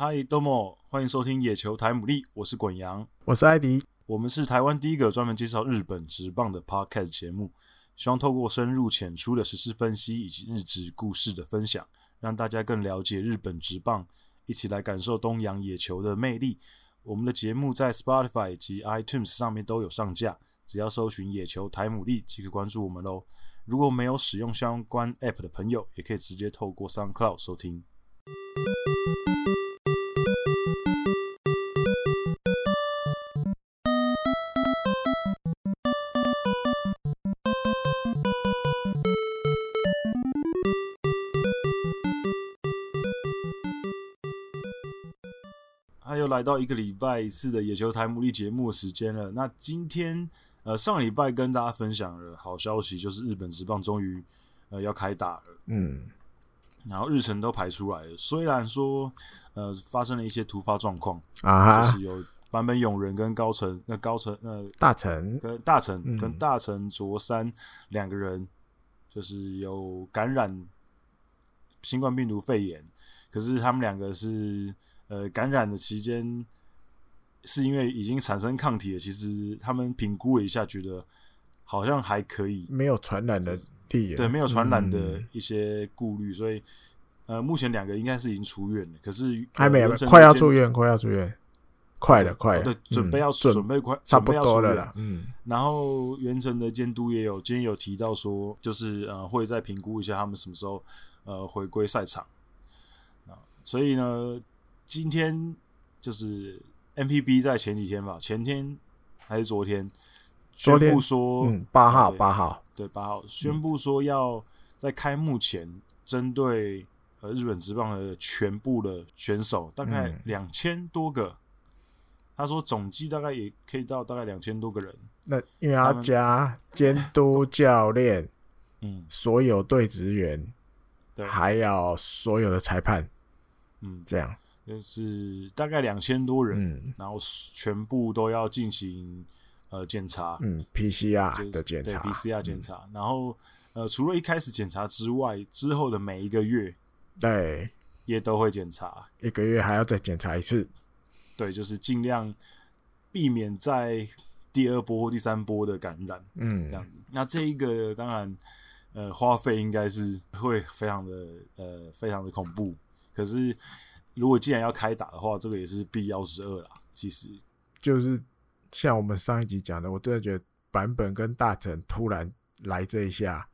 嗨，多莫，欢迎收听野球台牡蛎，我是滚羊，我是艾迪，我们是台湾第一个专门介绍日本职棒的 Podcast 节目，希望透过深入浅出的时事分析以及日职故事的分享，让大家更了解日本职棒，一起来感受东洋野球的魅力。我们的节目在 Spotify 及 iTunes 上面都有上架，只要搜寻野球台牡蛎即可关注我们喽。如果没有使用相关 App 的朋友，也可以直接透过 SoundCloud 收听。来到一个礼拜一次的野球台牡蛎节目的时间了。那今天。呃，上礼拜跟大家分享了好消息，就是日本职棒终于呃要开打了，嗯，然后日程都排出来了。虽然说呃发生了一些突发状况啊，就是有版本永人跟高层，那高层呃大臣跟大城、嗯、跟大臣卓三两个人就是有感染新冠病毒肺炎，可是他们两个是呃感染的期间。是因为已经产生抗体了，其实他们评估了一下，觉得好像还可以，没有传染的地，对，没有传染的一些顾虑，嗯、所以呃，目前两个应该是已经出院了，可是还没有，快要住院，快要住院，快了，快了，对，准备要准准备快，差不多了啦，嗯。然后原城的监督也有今天有提到说，就是呃，会再评估一下他们什么时候呃回归赛场啊，所以呢，今天就是。MPB 在前几天吧，前天还是昨天宣布说，嗯，八号八号对八号宣布说要在开幕前针对呃日本职棒的全部的选手，大概两千多个。他说总计大概也可以到大概两千多个人。那因为要加监督教练，嗯，所有队职员，对，还有所有的裁判，嗯，这样。就是大概两千多人，嗯，然后全部都要进行呃检查，嗯，PCR 的检查，对，PCR 检查，然后呃，除了一开始检查之外，之后的每一个月，对，也都会检查，一个月还要再检查一次，对，就是尽量避免在第二波或第三波的感染，嗯，这样子。那这一个当然呃花费应该是会非常的呃非常的恐怖，可是。如果既然要开打的话，这个也是必要之二啦。其实就是像我们上一集讲的，我真的觉得版本跟大城突然来这一下，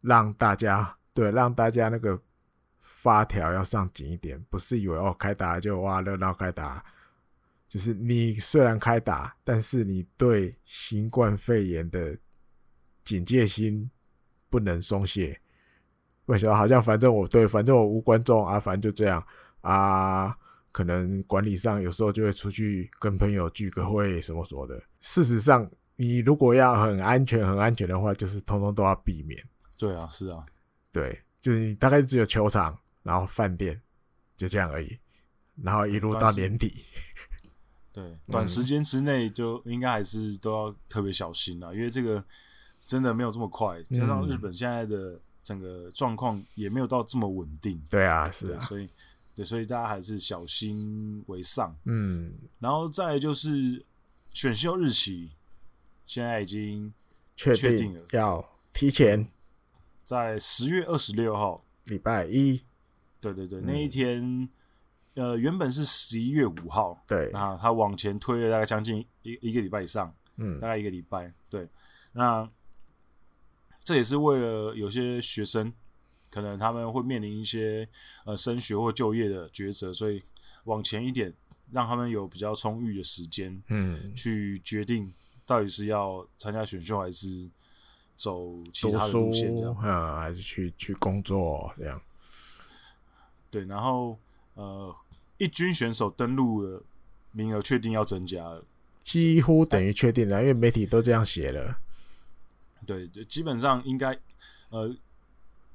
让大家对让大家那个发条要上紧一点，不是以为哦开打就哇热闹开打，就是你虽然开打，但是你对新冠肺炎的警戒心不能松懈。为什么？好像反正我对，反正我无观众啊，反正就这样。啊，可能管理上有时候就会出去跟朋友聚个会什么什么的。事实上，你如果要很安全、很安全的话，就是通通都要避免。对啊，是啊，对，就是你大概只有球场，然后饭店，就这样而已。然后一路到年底，对，短时间之内就应该还是都要特别小心啊，因为这个真的没有这么快，加上日本现在的整个状况也没有到这么稳定。对啊，是啊，所以。对，所以大家还是小心为上。嗯，然后再来就是选秀日期，现在已经确定了，要提前在十月二十六号，礼拜一。对对对，嗯、那一天，呃，原本是十一月五号，对，那他往前推了大概将近一一个礼拜以上，嗯，大概一个礼拜。对，那这也是为了有些学生。可能他们会面临一些呃升学或就业的抉择，所以往前一点，让他们有比较充裕的时间，嗯，去决定到底是要参加选秀还是走其他的路线，这样，嗯，还是去去工作这样。对，然后呃，一军选手登录的名额确定要增加了，几乎等于确定了，因为媒体都这样写了。对，就基本上应该呃。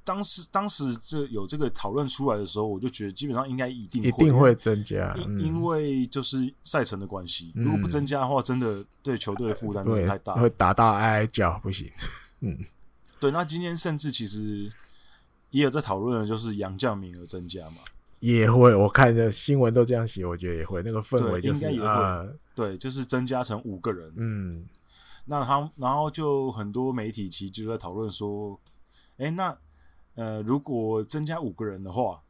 当时当时这有这个讨论出来的时候，我就觉得基本上应该一定会一定会增加，因因为就是赛程的关系，如果不增加的话，真的对球队的负担太大，会打到哀哀叫，不行。嗯，对。那今天甚至其实也有在讨论的，就是杨将名额增加嘛。也会，我看的新闻都这样写，我觉得也会，那个氛围就是应该也会、呃，对，就是增加成五个人。嗯，那他然后就很多媒体其实就在讨论说，哎、欸，那呃，如果增加五个人的话，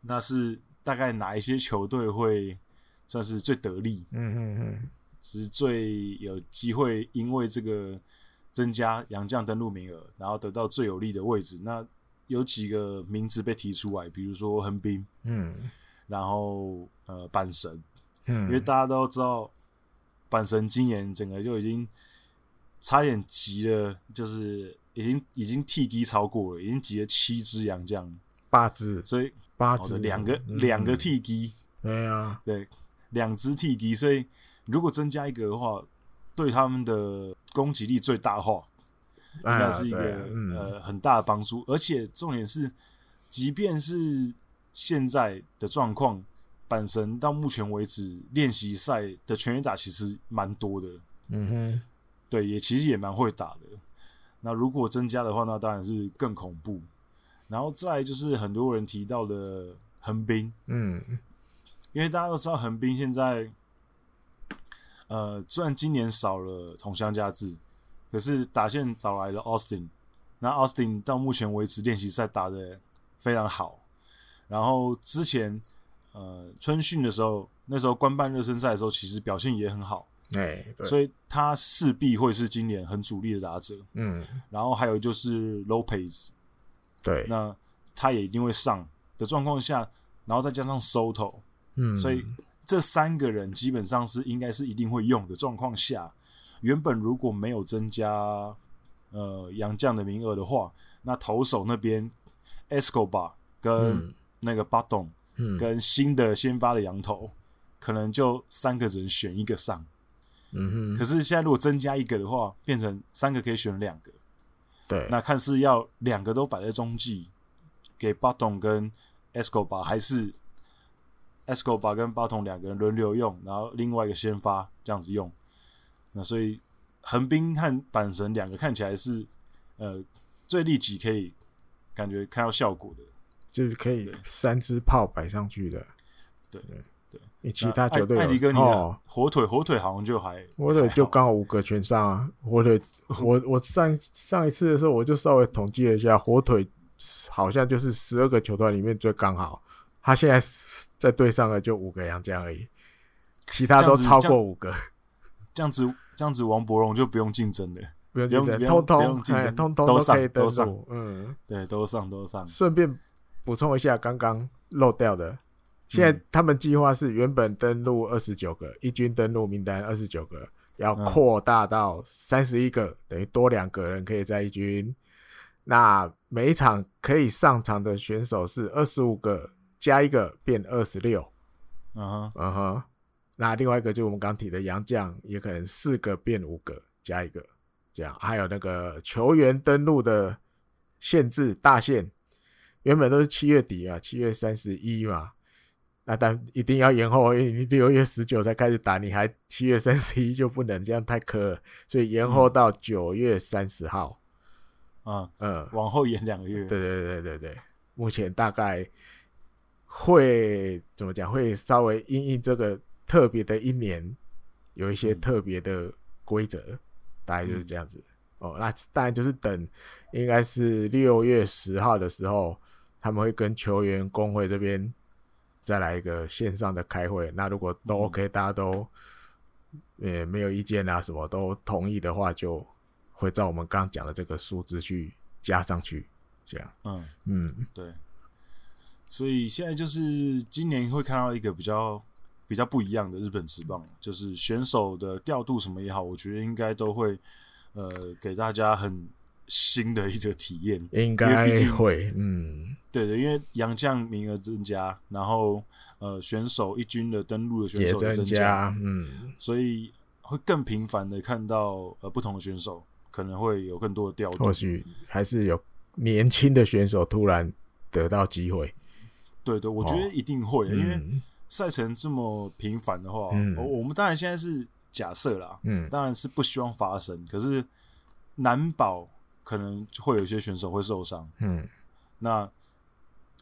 那是大概哪一些球队会算是最得力？嗯嗯嗯，是最有机会因为这个增加洋将登陆名额，然后得到最有利的位置。那有几个名字被提出来，比如说横滨，嗯，然后呃阪神，嗯，因为大家都知道阪神今年整个就已经差点急了，就是已经已经 T D 超过了，已经集了七支洋将，八只，所以八只。两个两、嗯、个 T D，对啊，对，两只 T D，所以如果增加一个的话，对他们的攻击力最大化。应该是一个、呃很大的帮助，而且重点是，即便是现在的状况，阪神到目前为止练习赛的全员打其实蛮多的，嗯哼，对，也其实也蛮会打的。那如果增加的话，那当然是更恐怖。然后再就是很多人提到的横滨，嗯，因为大家都知道横滨现在，呃，虽然今年少了同乡佳治。可是打线找来了 Austin，那 Austin 到目前为止练习赛打得非常好。然后之前呃春训的时候，那时候官办热身赛的时候，其实表现也很好。哎，所以他势必会是今年很主力的打者。嗯，然后还有就是 Lopez，对，那他也一定会上的状况下，然后再加上 Soto，嗯，所以这三个人基本上是应该是一定会用的状况下。原本如果没有增加呃杨将的名额的话，那投手那边 Escobar 跟那个巴东，跟新的先发的洋投，可能就三个人选一个上。嗯哼。可是现在如果增加一个的话，变成三个可以选两个。对。那看是要两个都摆在中继给巴东跟 Escobar，还是 Escobar 跟巴东两个人轮流用，然后另外一个先发这样子用。那所以横滨和阪神两个看起来是呃最立即可以感觉看到效果的，就是可以三支炮摆上去的。对对其他球队艾迪哥，你的火腿火腿好像就还火腿就刚好五个全上啊。火腿 我我上上一次的时候我就稍微统计了一下，火腿好像就是十二个球队里面最刚好。他现在在队上的就五个洋将而已，其他都超过五个。这样子。这样子，王柏荣就不用竞争了，不用竞争，通通哎，通通都可以登录，嗯，对，都上都上。顺便补充一下，刚刚漏掉的，现在他们计划是原本登录二十九个，一军登录名单二十九个，要扩大到三十一个，等于多两个人可以在一军。那每一场可以上场的选手是二十五个加一个，变二十六。嗯哼，嗯哼。那另外一个就是我们刚提的杨将，也可能四个变五个加一个，这样还有那个球员登录的限制大限，原本都是七月底啊，七月三十一嘛，那但一定要延后，因为你六月十九才开始打，你还七月三十一就不能，这样太苛了，所以延后到九月三十号，嗯嗯，往后延两个月，对对对对对，目前大概会怎么讲？会稍微因应这个。特别的一年，有一些特别的规则，嗯、大概就是这样子。嗯、哦，那当然就是等，应该是六月十号的时候，他们会跟球员工会这边再来一个线上的开会。那如果都 OK，、嗯、大家都呃没有意见啊，什么都同意的话，就会照我们刚刚讲的这个数字去加上去。这样，嗯嗯，对。所以现在就是今年会看到一个比较。比较不一样的日本职棒，就是选手的调度什么也好，我觉得应该都会呃给大家很新的一个体验。应该会，嗯，对的，因为洋将名额增加，然后呃选手一军的登陆的选手也增加，增加，嗯，所以会更频繁的看到呃不同的选手可能会有更多的调度，或许还是有年轻的选手突然得到机会。对对，我觉得一定会，哦、因为。赛程这么频繁的话，嗯、我们当然现在是假设啦，嗯，当然是不希望发生，可是难保可能会有一些选手会受伤，嗯，那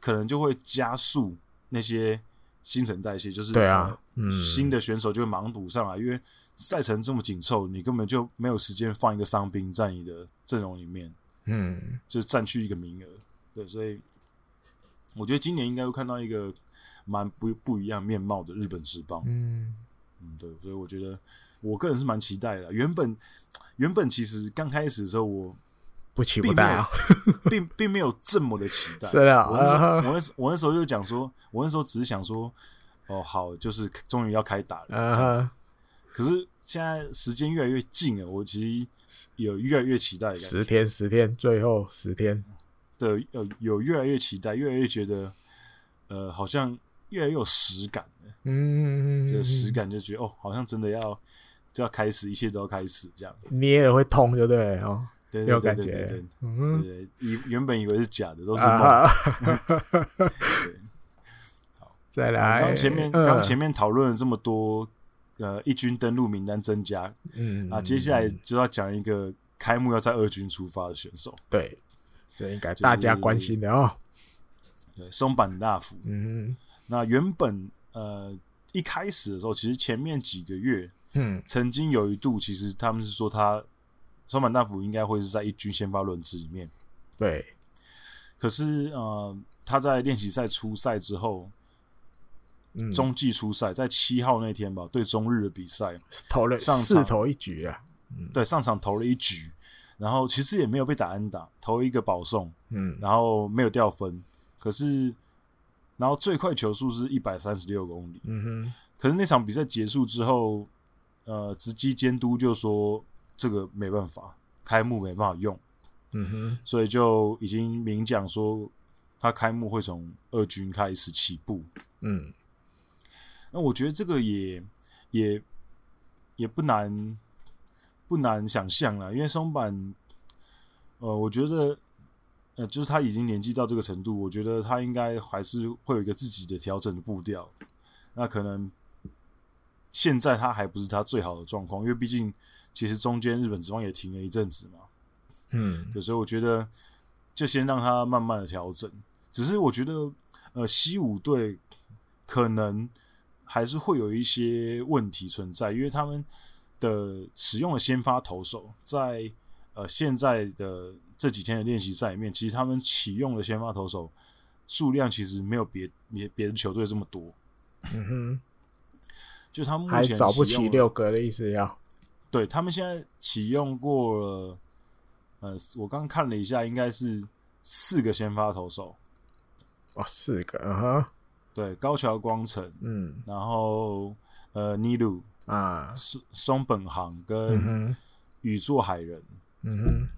可能就会加速那些新陈代谢，就是对啊，呃嗯，新的选手就会忙补上来，因为赛程这么紧凑，你根本就没有时间放一个伤兵在你的阵容里面，嗯，就占据一个名额。对，所以我觉得今年应该会看到一个蛮不不一样面貌的日本职棒。嗯，嗯，对，所以我觉得我个人是蛮期待的。原本原本其实刚开始的时候，我不期不待啊，并 并没有这么的期待。是啊，我那时候我那时我那时候就讲说，我那时候只是想说，哦，好，就是终于要开打了这样子。可是现在时间越来越近了，我其实有越来越期待的感觉。十天，十天，最后十天，对，有有越来越期待，越来越觉得，呃，好像越来越有实感了。嗯，这个实感就觉得，哦，好像真的要就要开始，一切都要开始这样。捏了会痛，就对？哦，对有对对对对，以原本以为是假的，都是梦。啊 对，再来，刚前面嗯刚前面讨论了这么多，呃，一军登录名单增加，嗯啊，接下来就要讲一个开幕要在二军出发的选手，对，这应该就是大家关心的哦。对，松坂大辅。嗯那原本呃一开始的时候，其实前面几个月嗯曾经有一度，其实他们是说他松坂大辅应该会是在一军先发轮值里面，对，可是呃他在练习赛出赛之后，嗯，中继出赛，在七号那天吧，对中日的比赛，投了上场四投一局啊。对上场投了一局，然后其实也没有被打安打，投一个保送，嗯。然后没有掉分，可是然后最快球速是一百三十六公里，嗯哼，可是那场比赛结束之后，呃，直击监督就说这个没办法，开幕没办法用，嗯哼，所以就已经明讲说他开幕会从二军开始起步。嗯那我觉得这个也也也不难不难想象啦，因为松坂，呃，我觉得呃，就是他已经年纪到这个程度，我觉得他应该还是会有一个自己的调整的步调。那可能现在他还不是他最好的状况，因为毕竟其实中间日本职棒也停了一阵子嘛，嗯有时候我觉得就先让他慢慢的调整。只是我觉得呃，西武队可能。还是会有一些问题存在，因为他们的使用的先发投手在呃现在的这几天的练习赛里面，其实他们启用的先发投手数量其实没有别别别的球队这么多。嗯哼，就他们目还前找不起六个的意思要。对他们现在启用过了，呃，我刚刚看了一下，应该是四个先发投手。哦，四个，嗯哼，对，高桥光成，嗯。然后呃，尼鲁、啊，松松本航嗯跟，宇作海人。嗯哼，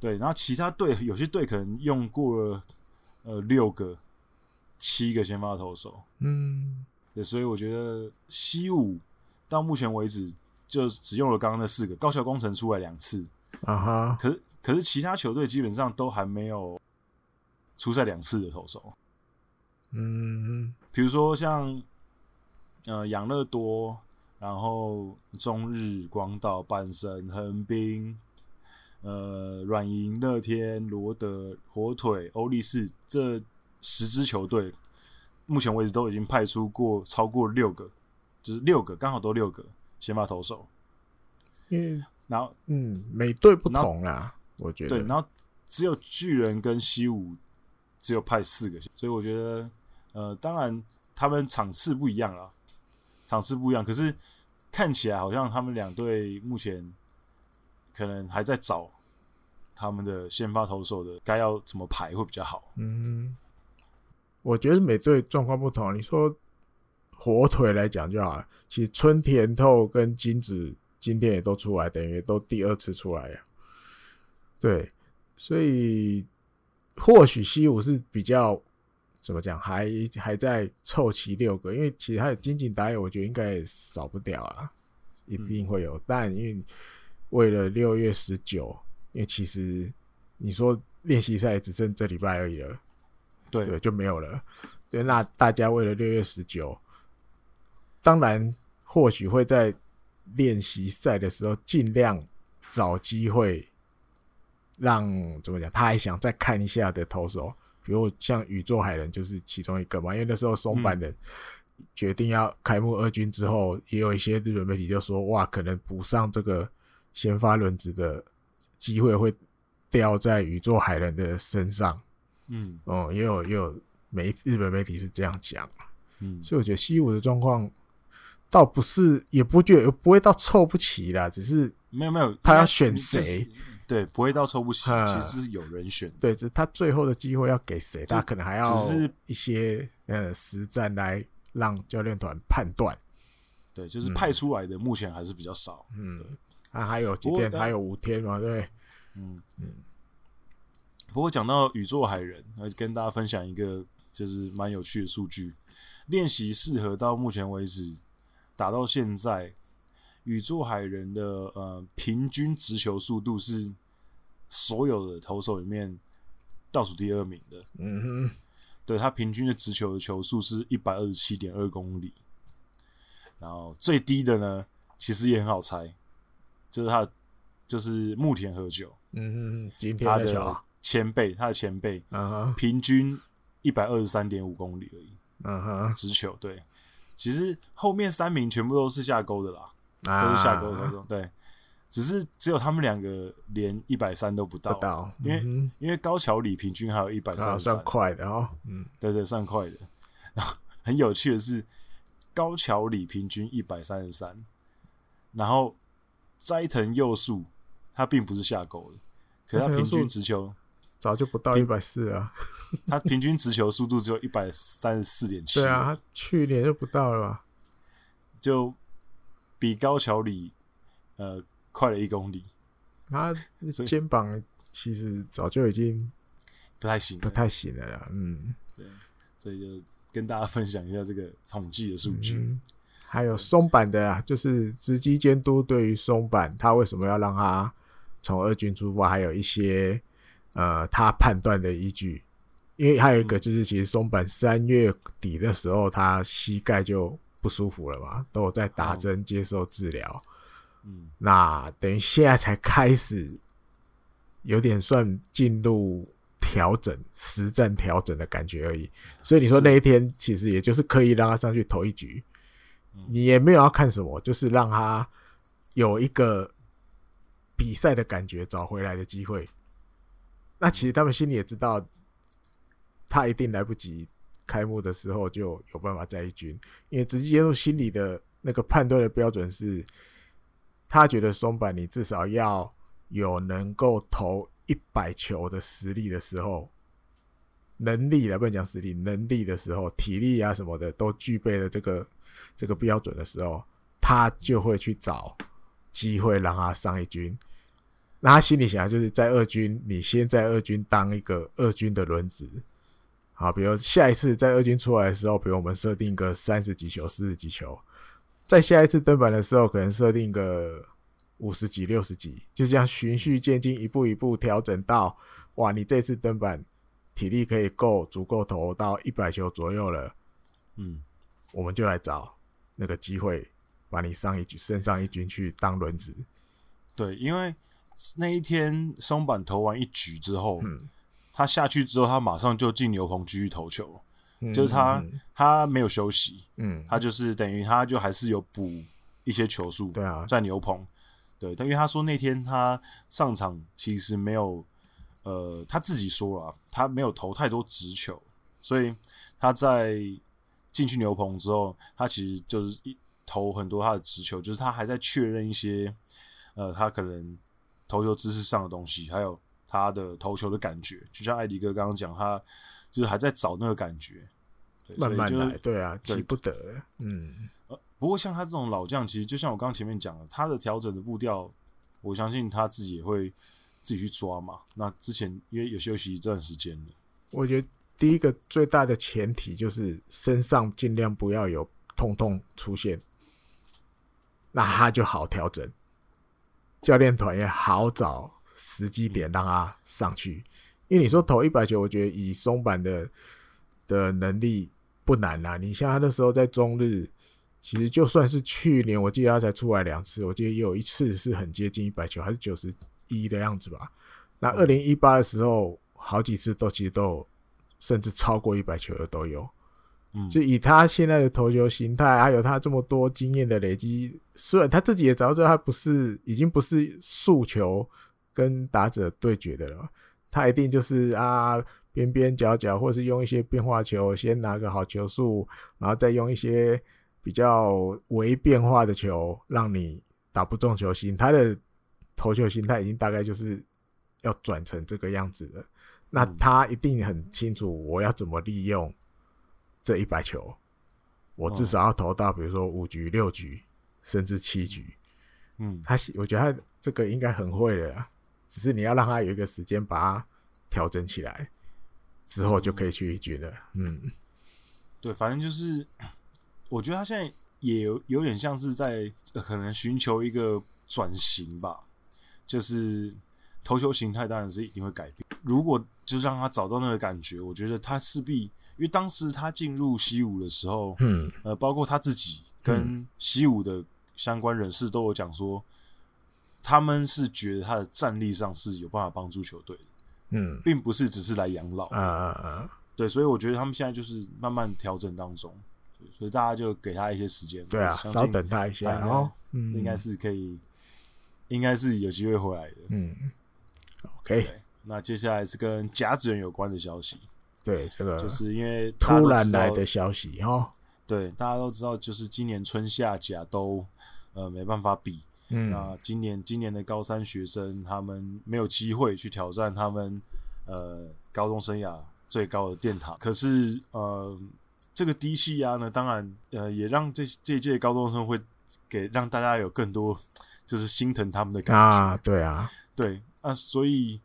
对，然后其他队有些队可能用过了呃六个、七个先发投手，嗯。对，所以我觉得西武到目前为止就只用了刚刚那四个，高桥工程出来两次，啊哈，可是可是其他球队基本上都还没有出赛两次的投手，嗯。比如说像呃养乐多，然后中日、广岛、阪神、横滨。呃，软银、乐天、罗德、火腿、欧力士这十支球队，目前为止都已经派出过超过六个，就是六个，刚好都六个先发投手。因为然后嗯，每队不同啦，我觉得。对，然后只有巨人跟西武只有派四个，所以我觉得，呃，当然他们场次不一样啦，场次不一样，可是看起来好像他们两队目前可能还在找他们的先发投手的该要怎么排会比较好。嗯，我觉得每队状况不同。你说火腿来讲就好了，其实春田透跟金子今天也都出来，等于都第二次出来了。对，所以或许西武是比较怎么讲，还还在凑齐六个，因为其他的金井打野，我觉得应该也少不掉啊，一定会有。但因为为了六月十九，因为其实你说练习赛只剩这礼拜而已了。对对，就没有了。对，那大家为了六月十九，当然或许会在练习赛的时候尽量找机会让怎么讲，他还想再看一下的投手比如像宇宙海人就是其中一个嘛，因为那时候松坂的决定要开幕二军之后，也有一些日本媒体就说，哇，可能补上这个先发轮值的机会会掉在宇宙海人的身上。嗯，哦，也有也有媒日本媒体是这样讲。嗯，所以我觉得西武的状况倒不是，也不觉得不会到凑不齐啦，只是没有没有，他要选谁。对，不会到凑不齐，其实有人选。对，这他最后的机会要给谁，他可能还要只是一些呃实战来让教练团判断。对，就是派出来的目前还是比较少。嗯，啊，还有几天，还有五天嘛，对。嗯嗯。不过讲到宇宙海人，来跟大家分享一个就是蛮有趣的数据：练习适合到目前为止打到现在。宇宙海人的呃平均直球速度是所有的投手里面倒数第二名的。嗯哼，对，他平均的直球的球速是一百二十七点二公里，然后最低的呢，其实也很好猜，就是他就是木田和久。嗯哼，今天他的前辈，他的前辈，平均一百二十三点五公里而已。嗯哼，直球对，其实后面三名全部都是下钩的啦。都是下钩的那种，对，只是只有他们两个连一百三都不到，不到，因为因为高桥里平均还有一百三，算快的哦，嗯，对对，算快的。然后很有趣的是，高桥里平均一百三十三，然后斋藤佑树他并不是下钩的，可是他平均直球早就不到一百四啊，他平均直球速度只有一百三十四点七，对啊，他去年就不到了吧，就。比高桥里呃快了一公里，他肩膀其实早就已经不太行，不太行了啦。嗯，对，所以就跟大家分享一下这个统计的数据。嗯，还有松板的啊，就是直击监督对于松板，他为什么要让他从二军出发，还有一些呃他判断的依据。因为还有一个就是，其实松坂三月底的时候，他膝盖就。不舒服了嘛？都有在打针接受治疗。嗯，那等于现在才开始，有点算进入调整、实战调整的感觉而已。所以你说那一天其实也就是刻意让他上去投一局，你也没有要看什么，就是让他有一个比赛的感觉，找回来的机会。那其实他们心里也知道，他一定来不及。开幕的时候就有办法在一军，因为直接用心里的那个判断的标准是，他觉得松坂你至少要有能够投一百球的实力的时候，能力来不能讲实力，能力的时候，体力啊什么的都具备了这个这个标准的时候，他就会去找机会让他上一军。那他心里想的就是在二军，你先在二军当一个二军的轮值。好，比如下一次在二军出来的时候，比如我们设定个三十几球、四十几球，在下一次登板的时候，可能设定个五十几、六十几，就这样循序渐进，一步一步调整到，哇，你这次登板体力可以够足够投到一百球左右了，嗯，我们就来找那个机会，把你上一局升上一军去当轮值。对，因为那一天松坂投完一局之后，嗯。他下去之后，他马上就进牛棚继续投球，嗯、就是他、嗯、他没有休息，嗯，他就是等于他就还是有补一些球数，对啊，在牛棚，对，因为他说那天他上场其实没有，呃，他自己说了，他没有投太多直球，所以他在进去牛棚之后，他其实就是一投很多他的直球，就是他还在确认一些，呃，他可能投球姿势上的东西，还有。他的投球的感觉，就像艾迪哥刚刚讲，他就是还在找那个感觉，慢慢来，就对啊，急不得，嗯。呃，不过像他这种老将，其实就像我刚刚前面讲的，他的调整的步调，我相信他自己也会自己去抓嘛。那之前因为有休息一段时间了，我觉得第一个最大的前提就是身上尽量不要有痛痛出现，那他就好调整，教练团也好找。时机点让他上去，因为你说投一百球，我觉得以松板的的能力不难啦。你像他那时候在中日，其实就算是去年，我记得他才出来两次，我记得也有一次是很接近一百球，还是九十一的样子吧。那二零一八的时候，好几次都其实都有甚至超过一百球的都有。嗯，就以他现在的投球形态，还有他这么多经验的累积，虽然他自己也早知道他不是已经不是速球跟打者对决的了，他一定就是啊边边角角，或是用一些变化球，先拿个好球速，然后再用一些比较微变化的球，让你打不中球心。他的投球形态已经大概就是要转成这个样子了，那他一定很清楚我要怎么利用。这一百球，我至少要投到，比如说五局、六局，甚至七局。嗯，他我觉得他这个应该很会的，只是你要让他有一个时间把它调整起来，之后就可以去一局了。嗯，对，反正就是，我觉得他现在也有有点像是在可能寻求一个转型吧，就是投球形态当然是一定会改变。如果就让他找到那个感觉，我觉得他势必。因为当时他进入西武的时候，嗯，呃，包括他自己跟西武的相关人士都有讲说，他们是觉得他的战力上是有办法帮助球队的，嗯，并不是只是来养老，啊啊啊，对，所以我觉得他们现在就是慢慢调整当中，所以大家就给他一些时间，对啊，稍等他一下，然后应该是可以，应该是有机会回来的，嗯，OK，那接下来是跟甲子园有关的消息。对，这个就是因为突然来的消息哈。对，大家都知道，就是今年春夏甲都呃没办法比。嗯。那今年今年的高三学生，他们没有机会去挑战他们呃高中生涯最高的殿堂。可是呃，这个低气压呢，当然呃也让这这一届高中生会给让大家有更多就是心疼他们的感觉。啊，对啊，对啊，所以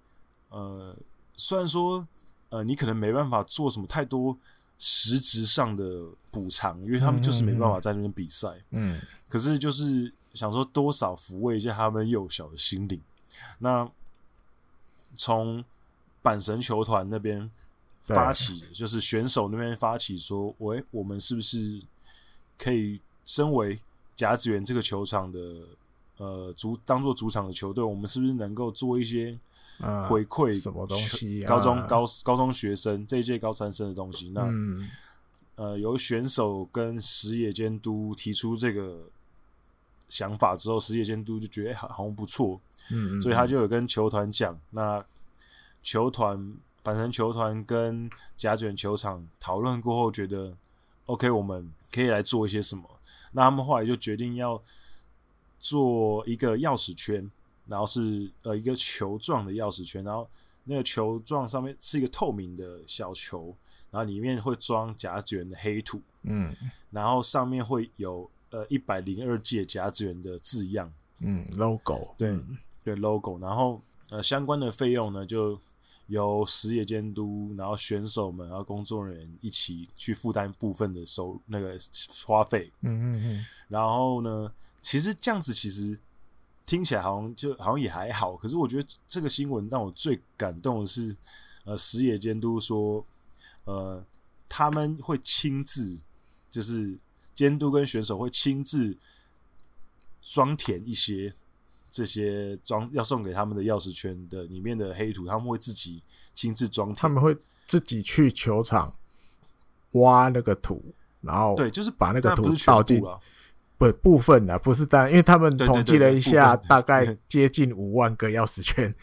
呃，虽然说。呃，你可能没办法做什么太多实质上的补偿，因为他们就是没办法在那边比赛。嗯，可是就是想说多少抚慰一下他们幼小的心灵。那从阪神球团那边发起，就是选手那边发起说，喂，我们是不是可以身为甲子园这个球场的呃主当做主场的球队，我们是不是能够做一些？回馈什么东西？高中高高中学生这一届高三生的东西。那、嗯、呃，由选手跟实野监督提出这个想法之后，实业监督就觉得好好像不错，嗯，所以他就有跟球团讲。那球团阪神球团跟甲卷球场讨论过后，觉得 OK，我们可以来做一些什么。那他们后来就决定要做一个钥匙圈。然后是呃一个球状的钥匙圈，然后那个球状上面是一个透明的小球，然后里面会装甲子园的黑土，嗯，然后上面会有呃一百零二届甲子园的字样，嗯，logo，对、嗯、对 logo，然后呃相关的费用呢就由实业监督，然后选手们，然后工作人员一起去负担部分的收那个花费，嗯嗯嗯，然后呢，其实这样子其实。听起来好像就好像也还好，可是我觉得这个新闻让我最感动的是，呃，石野监督说，呃，他们会亲自，就是监督跟选手会亲自装填一些这些装要送给他们的钥匙圈的里面的黑土，他们会自己亲自装填，他们会自己去球场挖那个土，然后对，就是把那个土倒进。不部分的不是单，因为他们统计了一下，大概接近五万个钥匙圈。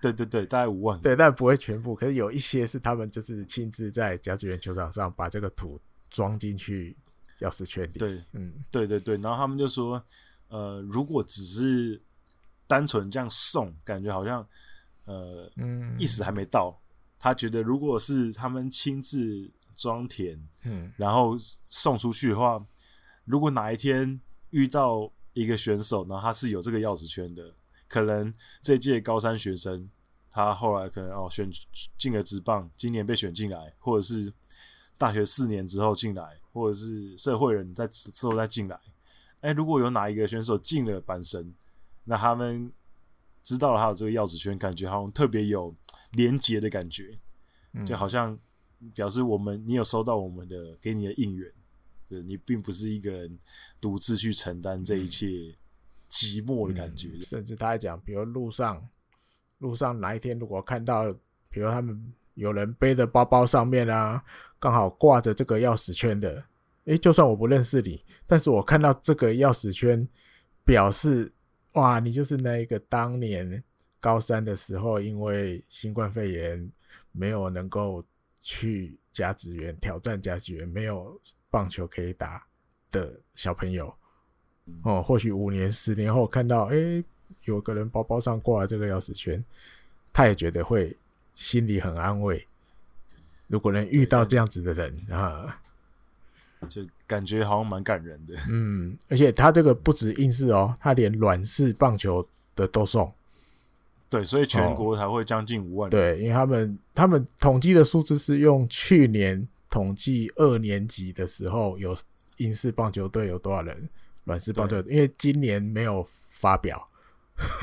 对对对，大概五万。对，但不会全部，可是有一些是他们就是亲自在甲子园球场上把这个土装进去钥匙圈里。对，嗯，对对对。然后他们就说，呃，如果只是单纯这样送，感觉好像呃，嗯，意思还没到。他觉得，如果是他们亲自装填，嗯，然后送出去的话。如果哪一天遇到一个选手，然后他是有这个钥匙圈的，可能这届高三学生，他后来可能哦选进了职棒，今年被选进来，或者是大学四年之后进来，或者是社会人在之后再进来。哎，如果有哪一个选手进了阪神，那他们知道了他有这个钥匙圈，感觉好像特别有连结的感觉，就好像表示我们你有收到我们的给你的应援。对，你并不是一个人独自去承担这一切寂寞的感觉，甚至他还讲，比如路上路上哪一天如果看到，比如他们有人背着包包上面啊，刚好挂着这个钥匙圈的。诶，就算我不认识你，但是我看到这个钥匙圈，表示哇，你就是那一个当年高三的时候，因为新冠肺炎没有能够去甲子园挑战甲子园，没有棒球可以打的小朋友。哦，或许五年、十年后看到，诶，有个人包包上挂了这个钥匙圈，他也觉得会心里很安慰。如果能遇到这样子的人啊，就感觉好像蛮感人的。嗯，而且他这个不止硬式哦，他连软式棒球的都送。对，所以全国才会将近五万。对，因为他们他们统计的数字是用去年统计二年级的时候有英式棒球队有多少人。软式棒球队，因为今年没有发表，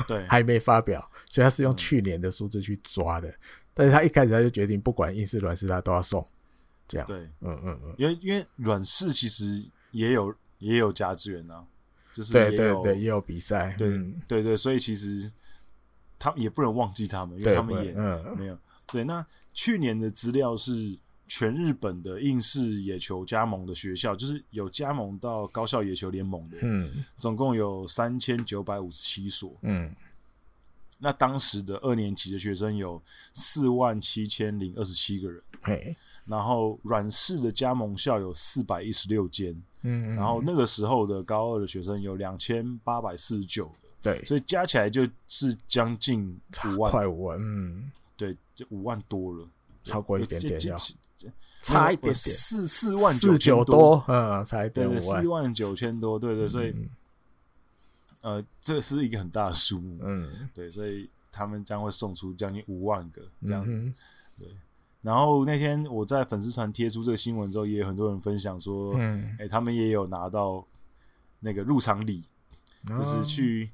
对，还没发表，所以他是用去年的数字去抓的。嗯、但是他一开始他就决定，不管英式软式，他都要送，这样。对，嗯嗯嗯，因为因为软式其实也有也有加资源啊，就是对对对，也有比赛，对、嗯、对对，所以其实他也不能忘记他们，因为他们也嗯没有。对，那去年的资料是。全日本的应试野球加盟的学校，就是有加盟到高校野球联盟的，嗯，总共有三千九百五十七所，嗯，那当时的二年级的学生有四万七千零二十七个人，嘿，然后软式的加盟校有四百一十六间，嗯，然后那个时候的高二的学生有两千八百四十九个，对，所以加起来就是将近五万，快五万，嗯，对，这五万多了，超过一点点要。差一点点，四四万九千多，嗯，差一点对，四万九千多，对对，所以，呃，这是一个很大的数目，嗯，对，所以他们将会送出将近五万个这样子，对。然后那天我在粉丝团贴出这个新闻之后，也有很多人分享说，嗯，哎，他们也有拿到那个入场礼，就是去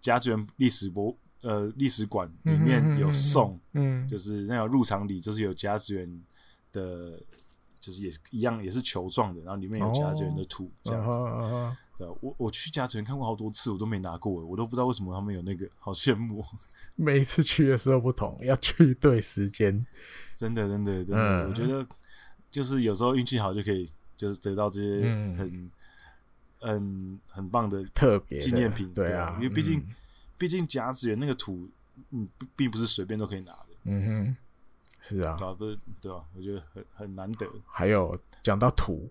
甲子园历史博呃历史馆里面有送，嗯，就是那个入场礼，就是有甲子园。的，就是也一样，也是球状的，然后里面有甲子园的图，这样子。Oh, uh, uh, uh. 对，我我去甲子园看过好多次，我都没拿过，我都不知道为什么他们有那个，好羡慕。每一次去的时候不同，要去对时间，真的，真的，真的，嗯、我觉得就是有时候运气好就可以，就是得到这些很、嗯、很很棒的特别纪念品，对啊，因为毕竟毕、嗯、竟甲子园那个土，嗯，并不是随便都可以拿的，嗯哼。是啊，啊，不是对吧？我觉得很很难得。还有讲到土，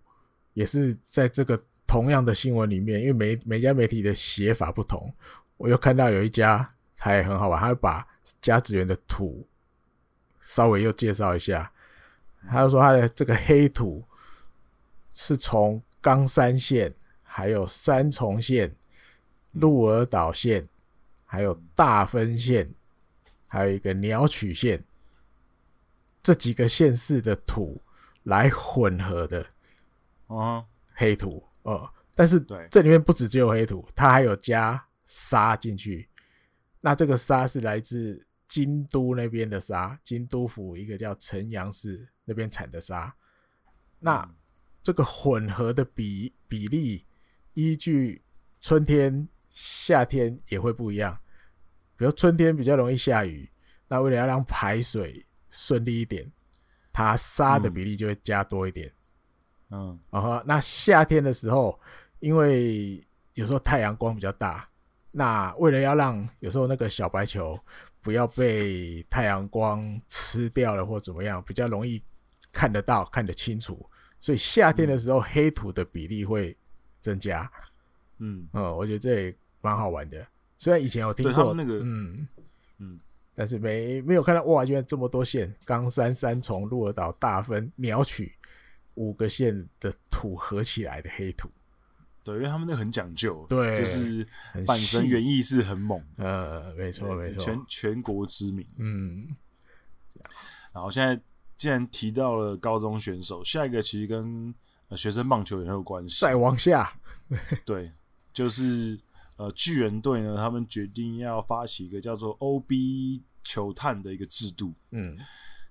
也是在这个同样的新闻里面，因为每每家媒体的写法不同，我又看到有一家他也很好玩，他会把甲子园的土稍微又介绍一下。他就说他的这个黑土是从冈山县、还有三重县、鹿儿岛县、还有大分县，还有一个鸟取县。这几个县市的土来混合的，哦，黑土哦，但是这里面不只只有黑土，它还有加沙进去。那这个沙是来自京都那边的沙，京都府一个叫城阳市那边产的沙。那这个混合的比比例，依据春天、夏天也会不一样。比如春天比较容易下雨，那为了要让排水。顺利一点，它沙的比例就会加多一点。嗯，然后那夏天的时候，因为有时候太阳光比较大，那为了要让有时候那个小白球不要被太阳光吃掉了或怎么样，比较容易看得到、看得清楚，所以夏天的时候黑土的比例会增加。嗯嗯，我觉得这也蛮好玩的。虽然以前我听过那个，嗯嗯。但是没没有看到哇，居然这么多线，冈山、三重、鹿儿岛、大分、鸟取五个县的土合起来的黑土。对，因为他们那很讲究，对，就是阪神园艺是很猛，呃，没错没错，全全国知名。嗯，然后现在既然提到了高中选手，下一个其实跟学生棒球也很有关系。再往下，对，就是。呃，巨人队呢，他们决定要发起一个叫做 OB 球探的一个制度。嗯，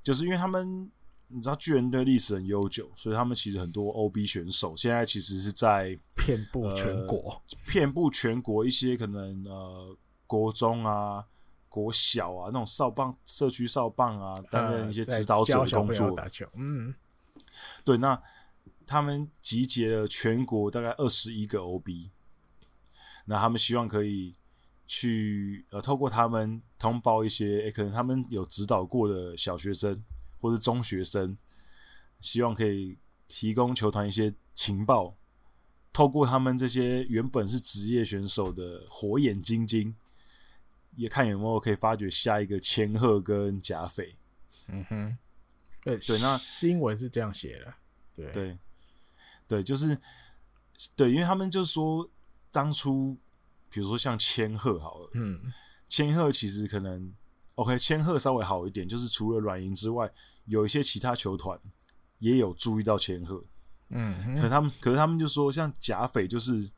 就是因为他们，你知道巨人队历史很悠久，所以他们其实很多 OB 选手现在其实是在遍布全国，遍布全国一些可能呃国中啊、国小啊那种少棒社区少棒啊担任一些指导者的工作。打球，嗯，对，那他们集结了全国大概二十一个 OB，那他们希望可以去呃透过他们通报一些，欸，可能他们有指导过的小学生或者中学生，希望可以提供球团一些情报。透过他们这些原本是职业选手的火眼金睛，也看有没有可以发掘下一个千鹤跟甲斐。嗯哼，对对，那新闻是这样写的，对对对，就是对，因为他们就说当初，比如说像千鹤好了，嗯，千鹤其实可能 OK，千鹤稍微好一点，就是除了软银之外，有一些其他球团也有注意到千鹤。嗯，可是他们，可是他们就说，像甲斐就是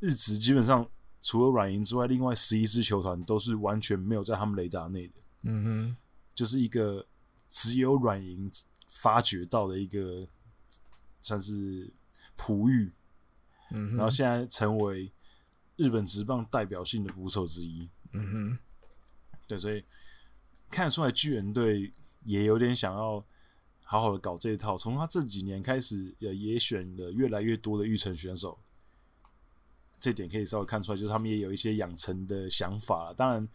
日职，基本上除了软银之外，另外十一支球团都是完全没有在他们雷达内的。嗯哼，就是一个只有软银发掘到的一个算是璞玉。嗯，然后现在成为日本职棒代表性的捕手之一。嗯哼，对，所以看得出来巨人队也有点想要。好好的搞这一套，从他这几年开始，也也选了越来越多的育成选手，这点可以稍微看出来，就是他们也有一些养成的想法。当然，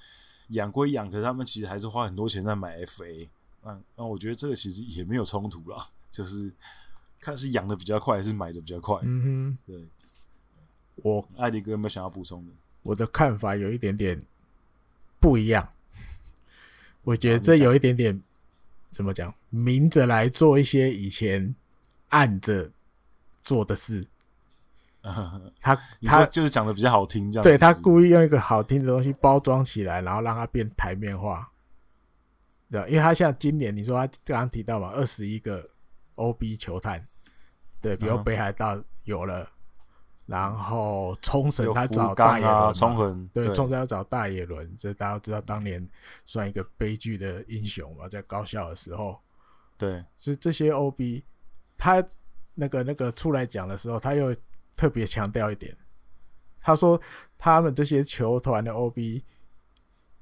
养归养，可是他们其实还是花很多钱在买 FA。嗯，那我觉得这个其实也没有冲突啦，就是看是养的比较快，还是买的比较快。嗯哼，对。我艾迪哥有没有想要补充的？我的看法有一点点不一样，我觉得这有一点点。怎么讲？明着来做一些以前暗着做的事，他他就是讲的比较好听，这样。对，他故意用一个好听的东西包装起来，然后让它变台面化。对，因为他像今年你说他刚刚提到嘛，二十一个 OB 球探，对，比如北海道有了。然后冲绳他找大野轮，冲绳对，冲绳要找大野轮，这大家都知道，当年算一个悲剧的英雄嘛，在高校的时候，对，所以这些 OB，他那个那个出来讲的时候，他又特别强调一点，他说他们这些球团的 OB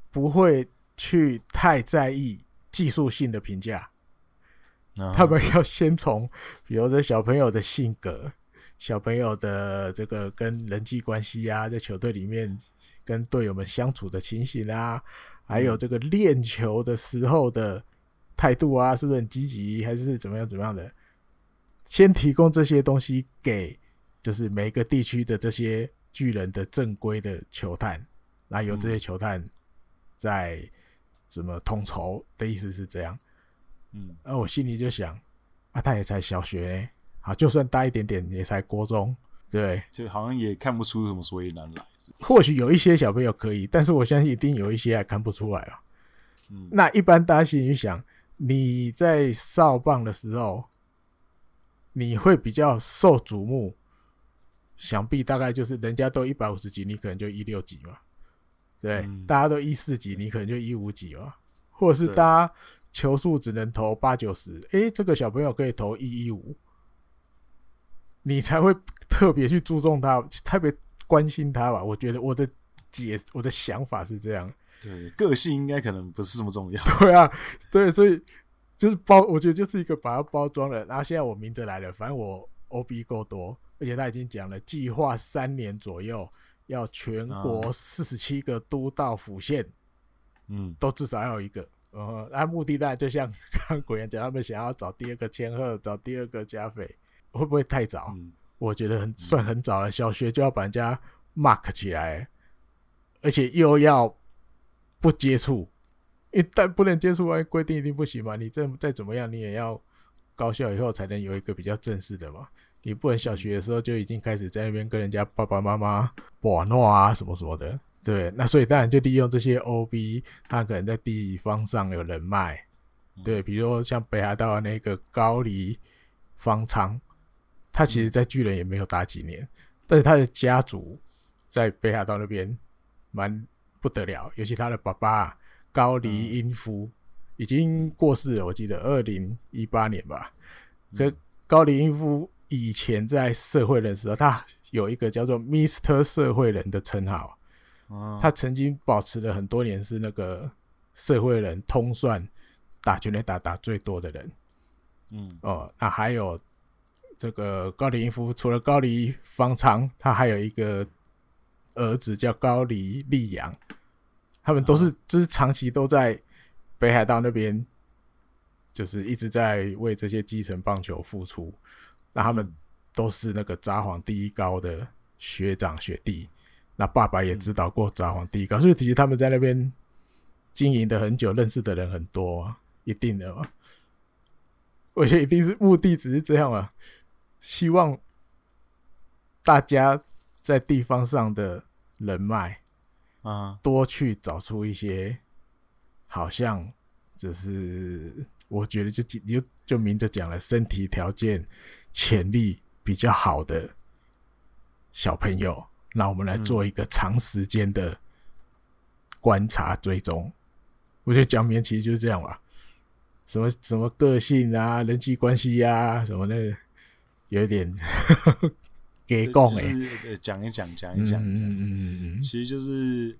不会去太在意技术性的评价，他们要先从，比如说小朋友的性格。小朋友的这个跟人际关系啊，在球队里面跟队友们相处的情形啊，还有这个练球的时候的态度啊，是不是很积极，还是怎么样怎么样的？先提供这些东西给就是每个地区的这些巨人的正规的球探，那由这些球探在怎么统筹的意思是这样。嗯，那我心里就想，啊，他也才小学欸。啊，就算大一点点，也才国中，对，就好像也看不出什么所以然来。或许有一些小朋友可以，但是我相信一定有一些还看不出来啊。嗯，那一般大家心里想，你在少棒的时候，你会比较受瞩目，想必大概就是人家都一百五十几，你可能就一六几嘛。对，嗯，大家都一四几，你可能就一五几嘛，或者是大家球速只能投八九十，诶，这个小朋友可以投一一五。你才会特别去注重他，特别关心他吧？我觉得我的解，我的想法是这样。对，个性应该可能不是这么重要。对啊，对，所以就是包，我觉得就是一个把它包装了。然后现在我明着来了，反正我 OB 够多，而且他已经讲了，计划三年左右要全国四十七个都道府县，嗯，都至少要有一个。嗯，那目的当然就像刚刚鬼岩讲，他们想要找第二个千鹤，找第二个甲斐。会不会太早？嗯、我觉得很算很早了。小学就要把人家 mark 起来，而且又要不接触，一旦不能接触，哎，规定一定不行嘛。你再再怎么样，你也要高校以后才能有一个比较正式的嘛。你不能小学的时候就已经开始在那边跟人家爸爸妈妈玩闹啊什么什么的。对，那所以当然就利用这些 OB，他可能在地方上有人脉。对，比如说像北海道那个高梨方仓。他其实，在巨人也没有打几年，但是他的家族在北海道那边蛮不得了，尤其他的爸爸高梨英夫已经过世了，我记得二零一八年吧。可高梨英夫以前在社会人的时候，他有一个叫做 Mister 社会人的称号，哦、他曾经保持了很多年是那个社会人通算打全垒打打最多的人。嗯哦，那还有这个高里英夫，除了高里方长，他还有一个儿子叫高里利阳，他们都是、哦、就是长期都在北海道那边，就是一直在为这些基层棒球付出。那他们都是那个札幌第一高的学长学弟，那爸爸也指导过札幌第一高，所以其实他们在那边经营的很久，认识的人很多，一定的嘛。我觉得一定是目的，只是这样啊，希望大家在地方上的人脉啊，多去找出一些，好像就是我觉得就就就明着讲了，身体条件、潜力比较好的小朋友，那我们来做一个长时间的观察追踪。我觉得讲明其实就是这样吧。什么什么个性啊，人际关系呀、啊，什么的，有一点 给供哎，讲一讲，讲一讲，嗯嗯嗯嗯，其实就是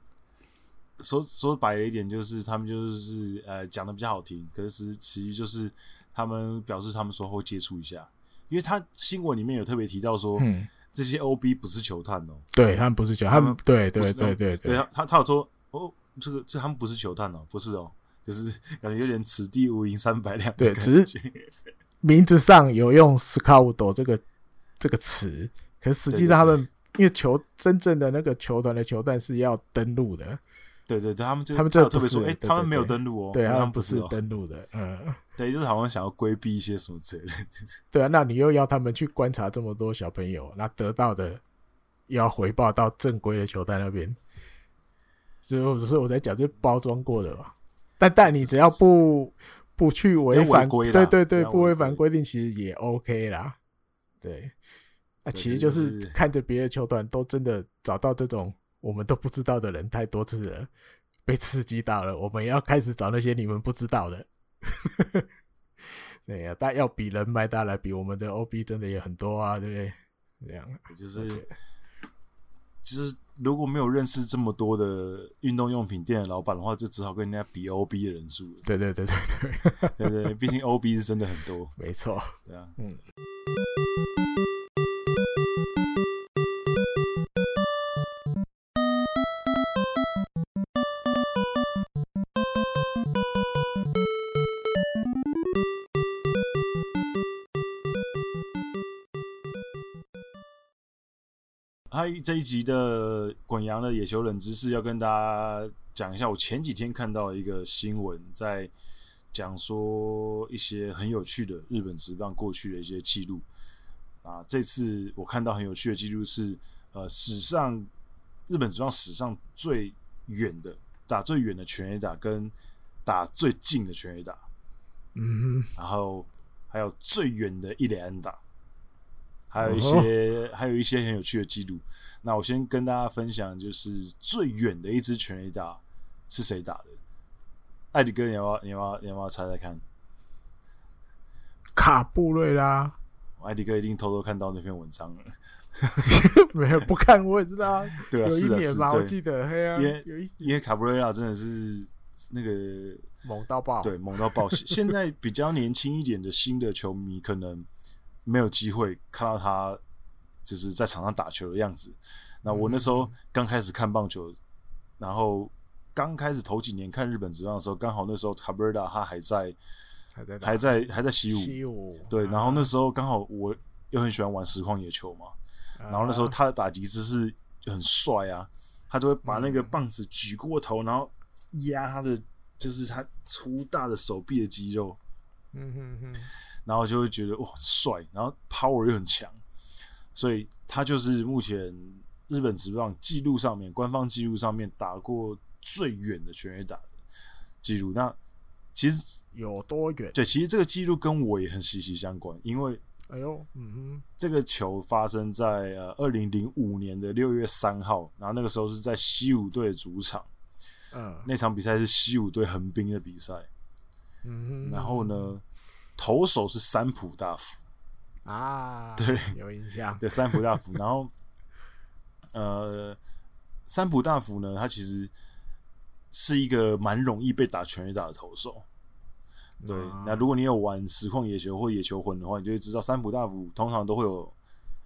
说说白了一点，就是他们就是呃讲的比较好听，可是其实就是他们表示他们说会接触一下，因为他新闻里面有特别提到说，嗯，这些 OB 不是球探哦、喔，对他们不是球探，他们对对对对对，对他他他有说哦，这个这他们不是球探哦、喔，不是哦、喔。就是感觉有点此地无银三百两，对，只是名字上有用 “scout” 这个这个词，可实际上他们因为球真正的那个球团的球队是要登录的，对对对，他们这他们这特别说，哎，他们没有登录哦，对，他们不是登录的，嗯，对，就是好像想要规避一些什么责任，对啊，那你又要他们去观察这么多小朋友，那得到的又要回报到正规的球队那边，所以所以我在讲这包装过的嘛。但但你只要不不去违反规，对对对，不违反规定，其实也 OK 啦。对，那其实就是看着别的球团都真的找到这种我们都不知道的人太多次了，被刺激到了，我们要开始找那些你们不知道的。对呀，但要比人脉大来比，我们的 OB 真的也很多啊，对不对？这样就是。其实如果没有认识这么多的运动用品店的老板的话，就只好跟人家比 OB 的人数。对对对对对，对对，毕竟 OB 是真的很多。没错，对啊，嗯。嗨，这一集的滚羊的野球冷知识要跟大家讲一下。我前几天看到一个新闻，在讲说一些很有趣的日本职棒过去的一些记录啊。这次我看到很有趣的记录是，呃，史上日本职棒史上最远的打最远的全垒打跟打最近的全垒打，嗯，然后还有最远的一垒安打。还有一些，还有一些很有趣的记录。那我先跟大家分享，就是最远的一支全垒打是谁打的？艾迪哥，你要不要？你要不要？你要不要猜猜看？卡布瑞拉。艾迪哥一定偷偷看到那篇文章了。没有，不看我也知道。对啊，是的，是的，我记得。嘿啊，因为因为卡布瑞拉真的是那个猛到爆，对，猛到爆。现在比较年轻一点的新的球迷可能。没有机会看到他就是在场上打球的样子。那我那时候刚开始看棒球，然后刚开始头几年看日本职棒的时候，刚好那时候卡布尔达他还在还在还在还在习武，对。然后那时候刚好我又很喜欢玩实况野球嘛，然后那时候他的打击姿势就很帅啊，他就会把那个棒子举过头，然后压他的就是他粗大的手臂的肌肉，嗯哼哼。然后就会觉得哇帅，然后 power 又很强，所以他就是目前日本职棒记录上面官方记录上面打过最远的全垒打的记录。那其实有多远？对，其实这个记录跟我也很息息相关，因为哎呦，嗯哼，这个球发生在呃二零零五年的六月三号，然后那个时候是在西武队主场，嗯，那场比赛是西武队横滨的比赛，嗯哼，然后呢？投手是三浦大辅啊，对，有印象。对，三浦大辅。然后，呃，三浦大辅呢，他其实是一个蛮容易被打全垒打的投手。对，嗯、那如果你有玩实况野球或野球魂的话，你就会知道三浦大辅通常都会有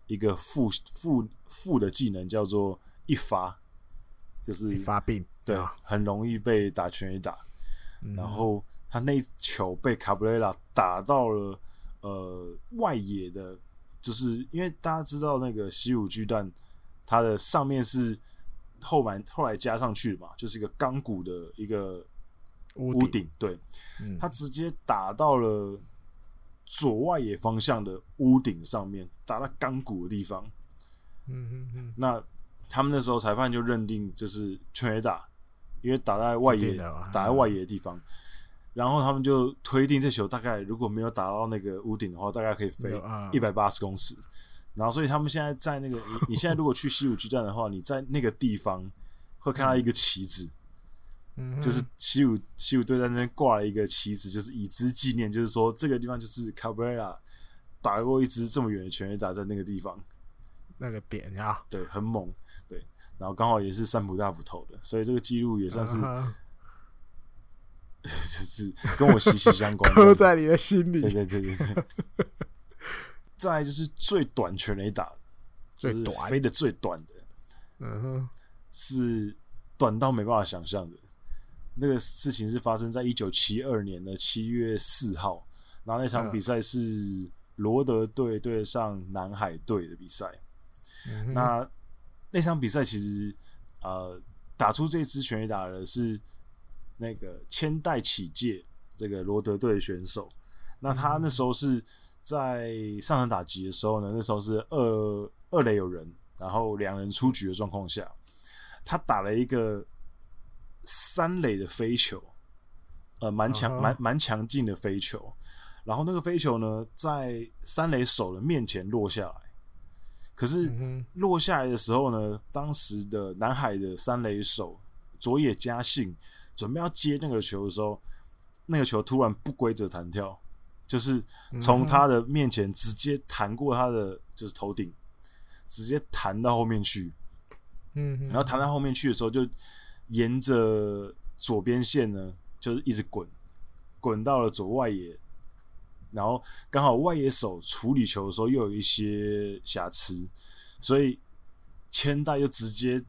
一个副副副的技能，叫做一发，就是一发病，对，啊、很容易被打全垒打。嗯、然后他那一球被卡布雷拉打到了呃外野的，就是因为大家知道那个西武巨蛋，它的上面是后来后来加上去的嘛，就是一个钢骨的一个屋顶，对，他直接打到了左外野方向的屋顶上面，打到钢骨的地方。嗯嗯嗯。那他们那时候裁判就认定这是全垒打，因为打在外野，打在外野的地方。然后他们就推定这球大概如果没有打到那个屋顶的话，大概可以飞一百八十公尺。然后所以他们现在在那个你 你现在如果去西武巨蛋的话，你在那个地方会看到一个旗子。就是西武西武队在那边挂了一个旗子，就是以资纪念，就是说这个地方就是卡布雷拉打过一支这么远的全垒打在那个地方，那个点啊，对，很猛，对，然后刚好也是三浦大辅投的，所以这个记录也算是，就是跟我息息相关，刻在你的心里，对对对对对。再来就是最短全垒打，最短飞的最短的，嗯哼，是短到没办法想象的。那个事情是发生在一九七二年的七月四号，然后那场比赛是罗德队对上南海队的比赛。嗯、那那场比赛其实呃打出这支全垒打的是那个千代启介这个罗德队的选手。那他那时候是在上场打击的时候呢，那时候是二二垒有人，然后两人出局的状况下，他打了一个。三垒的飞球，呃，蛮强、蛮蛮强劲的飞球。然后那个飞球呢，在三垒手的面前落下来。可是落下来的时候呢，当时的南海的三垒手佐野嘉幸准备要接那个球的时候，那个球突然不规则弹跳，就是从他的面前直接弹过他的就是头顶，直接弹到后面去。嗯，然后弹到后面去的时候就。沿着左边线呢，就是一直滚，滚到了左外野，然后刚好外野手处理球的时候又有一些瑕疵，所以千代又直接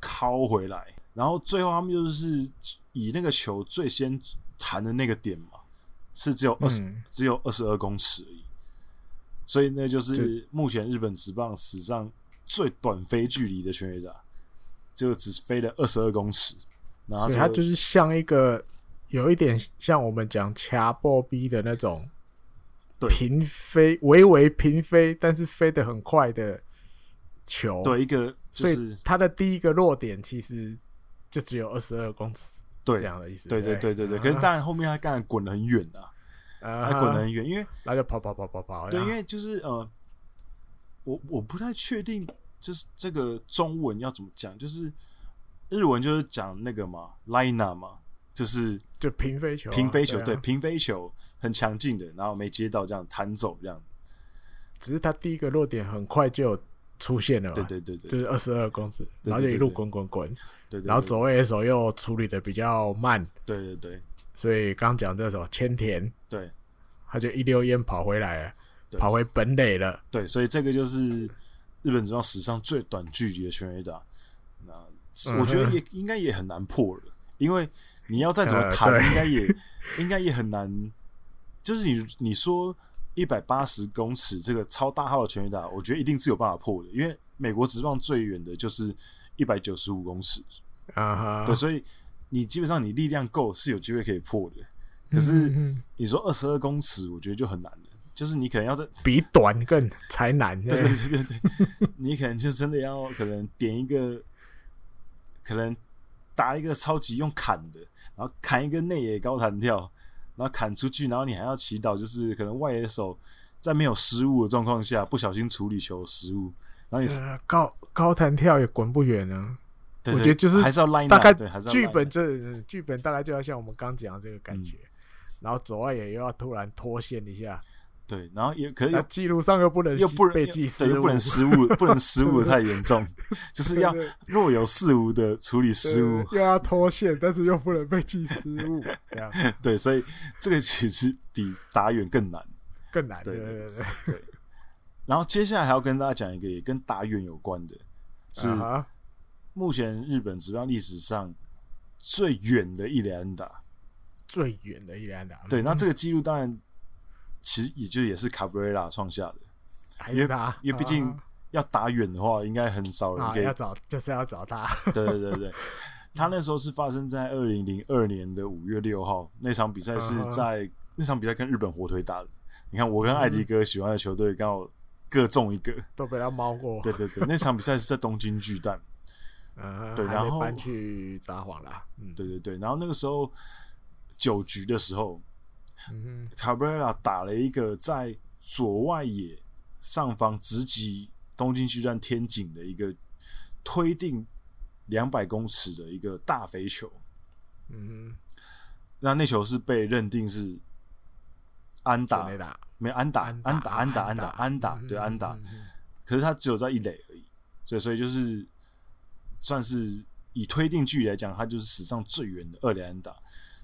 敲回来，然后最后他们就是以那个球最先弹的那个点嘛，是只有二十、嗯，只有二十二公尺而已，所以那就是目前日本职棒史上最短飞距离的全垒打。就只飞了二十二公尺，然后它就是像一个有一点像我们讲掐波逼的那种平飞，微微平飞，但是飞得很快的球。对，一个就是它的第一个落点其实就只有二十二公尺，对这样的意思。对对对对对。可是当然后面他刚才滚得很远啊，他滚得很远，因为他就跑跑跑跑跑。对，因为就是呃，我我不太确定。就是这个中文要怎么讲？就是日文就是讲那个嘛，liner 嘛，就是就平飞球，平飞球，对，平飞球很强劲的，然后没接到，这样弹走这样。只是他第一个落点很快就出现了，对对对对，就是二十二公尺，然后就一路滚滚滚，对，然后走位的时候又处理的比较慢，对对对，所以刚讲这首千田，对，他就一溜烟跑回来了，跑回本垒了，对，所以这个就是。日本职棒史上最短距离的全垒打，那我觉得也应该也很难破了，因为你要再怎么弹，应该也应该也很难。就是你你说一百八十公尺这个超大号的全垒打，我觉得一定是有办法破的，因为美国职棒最远的就是一百九十五公尺啊，对，所以你基本上你力量够是有机会可以破的。可是你说二十二公尺，我觉得就很难了。就是你可能要在比短更才难，对对对对，你可能就真的要可能点一个，可能打一个超级用砍的，然后砍一个内野高弹跳，然后砍出去，然后你还要祈祷，就是可能外野手在没有失误的状况下不小心处理球失误，然后你、呃、高高弹跳也滚不远呢。对对对，我觉得就是还是要 line 大概剧本这剧本大概就要像我们刚讲的这个感觉，嗯、然后左外野又要突然脱线一下。对，然后也可以记录上又不能又不能被记失误，不能失误，不能失误的太严重，就是要若有似无的处理失误，又要 脱线，但是又不能被记失误，这样 对，所以这个其实比打远更难，更难，对对对对，然后接下来还要跟大家讲一个也跟打远有关的，是目前日本职棒历史上最远的一连安打，最远的一连安打。对，那这个记录当然其实也就也是卡布瑞拉创下的，还是他，因为毕竟要打远的话，应该很少人可以要找，就是要找他。对对对对，他那时候是发生在二零零二年的五月六号，那场比赛是在那场比赛跟日本火腿打的。你看，我跟艾迪哥喜欢的球队刚好。各中一个，都被他猫过。对对对，那场比赛是在东京巨蛋，嗯，对，然后搬去札幌了。嗯，对对对，然后那个时候九局的时候，嗯，卡布雷拉打了一个在左外野上方直击东京巨蛋天井的一个推定两百公尺的一个大肥球，嗯，那那球是被认定是安打。没有安打，安打，安打，安打，安打，安打，对安打。可是他只有在一垒而已，所以所以就是算是以推定距离来讲，他就是史上最远的二垒安打。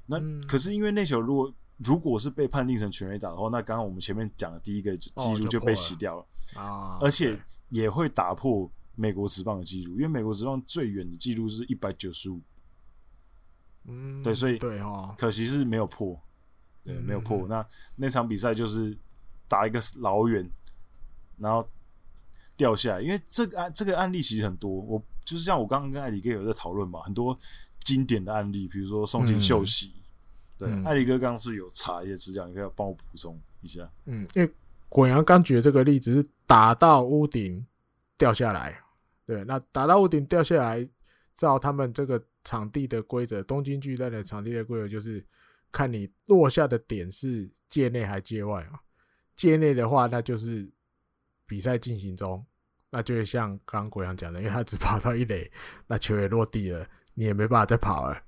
那可是因为那球如果如果是被判定成全垒打的话，那刚刚我们前面讲的第一个记录就被洗掉了啊，而且也会打破美国职棒的记录，因为美国职棒最远的记录是一百九十五。嗯，对，所以对哦，可惜是没有破，对，没有破。那那场比赛就是。打一个老远，然后掉下来，因为这个案这个案例其实很多。我就是像我刚刚跟艾迪哥有在讨论嘛，很多经典的案例，比如说松井秀喜。嗯、对，嗯、艾力哥刚刚是有查一些资料，你可以帮我补充一下。嗯，因为滚阳刚举的这个例子是打到屋顶掉下来，对，那打到屋顶掉下来，照他们这个场地的规则，东京巨蛋的场地的规则就是看你落下的点是界内还界外啊。界内的话，那就是比赛进行中，那就会像刚刚国阳讲的，因为他只跑到一垒，那球也落地了，你也没办法再跑了，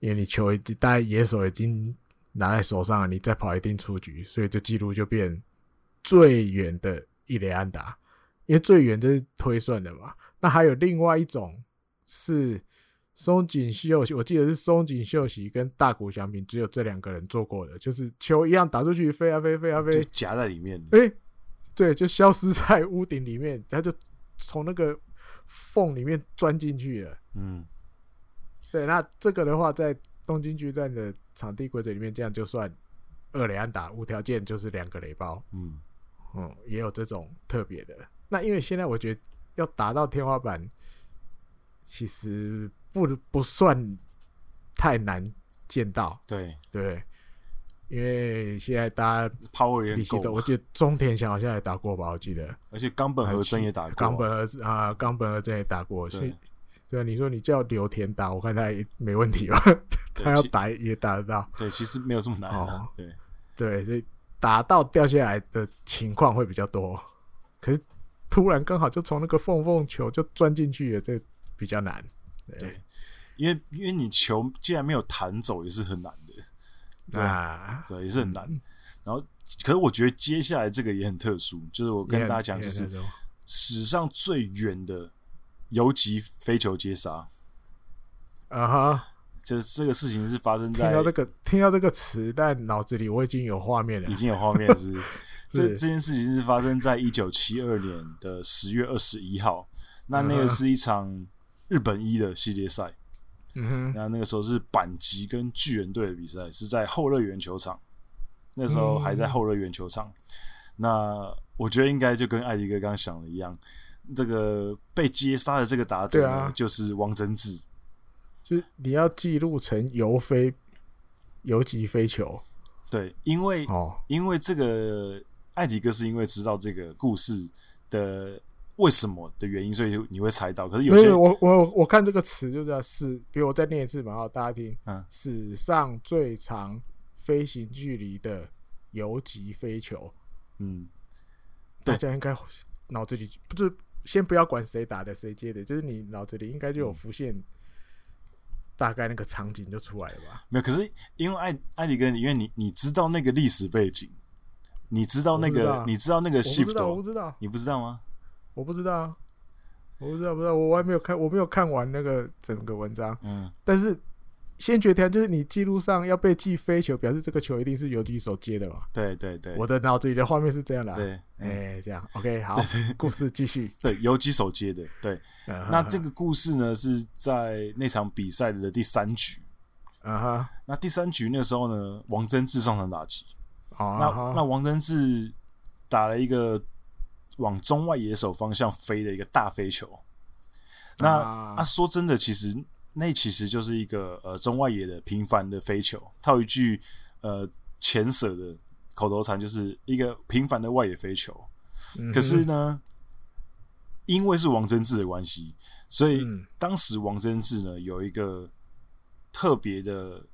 因为你球已经大概野手已经拿在手上了，你再跑一定出局，所以这记录就变最远的一雷安打，因为最远这是推算的嘛。那还有另外一种是。松井秀喜，我记得是松井秀喜跟大谷翔平只有这两个人做过的，就是球一样打出去，飞啊飞，飞啊飞，夹在里面。哎、欸，对，就消失在屋顶里面，他就从那个缝里面钻进去了。嗯，对，那这个的话，在东京巨蛋的场地规则里面，这样就算二垒安打，无条件就是两个雷包。嗯。嗯，也有这种特别的。那因为现在我觉得要达到天花板，其实。不不算太难见到，对。对，因为现在大家 power 也够，我记得中田翔好像也打过吧，我记得，而且冈本和真也打过，冈本和啊冈本和真也打过，对啊，你说你叫刘田打，我看他也没问题吧，他要打也打得到，对，其实没有这么难，哦，对。对，所以打到掉下来的情况会比较多，可是突然刚好就从那个缝缝球就钻进去了，这比较难。对，因为因为你球既然没有弹走，也是很难的，对啊，对，也是很难。然后，可是我觉得接下来这个也很特殊，就是我跟大家讲，就是史上最远的游击飞球接杀。啊哈，这这个事情是发生在听到这个听到这个词，但脑子里我已经有画面了，已经有画面是。这这件事情是发生在一九七二年的十月二十一号，那那个是一场。日本一的系列赛，嗯哼，那那个时候是阪急跟巨人队的比赛，是在后乐园球场。那时候还在后乐园球场。嗯、那我觉得应该就跟艾迪哥刚刚想的一样，这个被接杀的这个打者呢，啊、就是汪真志。就是你要记录成游飞游击飞球，对，因为哦，因为这个艾迪哥是因为知道这个故事的。为什么的原因，所以你会猜到。可是有些我我我看这个词就叫史，比如我再念一次嘛，好，大家听。嗯，史上最长飞行距离的游击飞球。嗯，大家应该脑子里不是先不要管谁打的谁接的，就是你脑子里应该就有浮现大概那个场景就出来了吧？没有，可是因为艾艾迪哥，因为你你知道那个历史背景。你知道那个？知道你知道那个 shift？我不知道，你不知道吗？我不知道，我不知道，不知道，我还没有看，我没有看完那个整个文章。嗯，但是先决条就是你记录上要被记飞球，表示这个球一定是游击手接的嘛？对对对，我的脑子里的画面是这样的。对，哎、欸，这样 OK，好，故事继续。对，游击手接的。对，那这个故事呢是在那场比赛的第三局。啊哈，那第三局那时候呢，王贞治上场打击。那那王贞治打了一个往中外野手方向飞的一个大飞球。那啊，说真的，其实那其实就是一个呃中外野的平凡的飞球。套一句呃前舍的口头禅，就是一个平凡的外野飞球。可是呢，因为是王贞治的关系，所以当时王贞治呢有一个特别的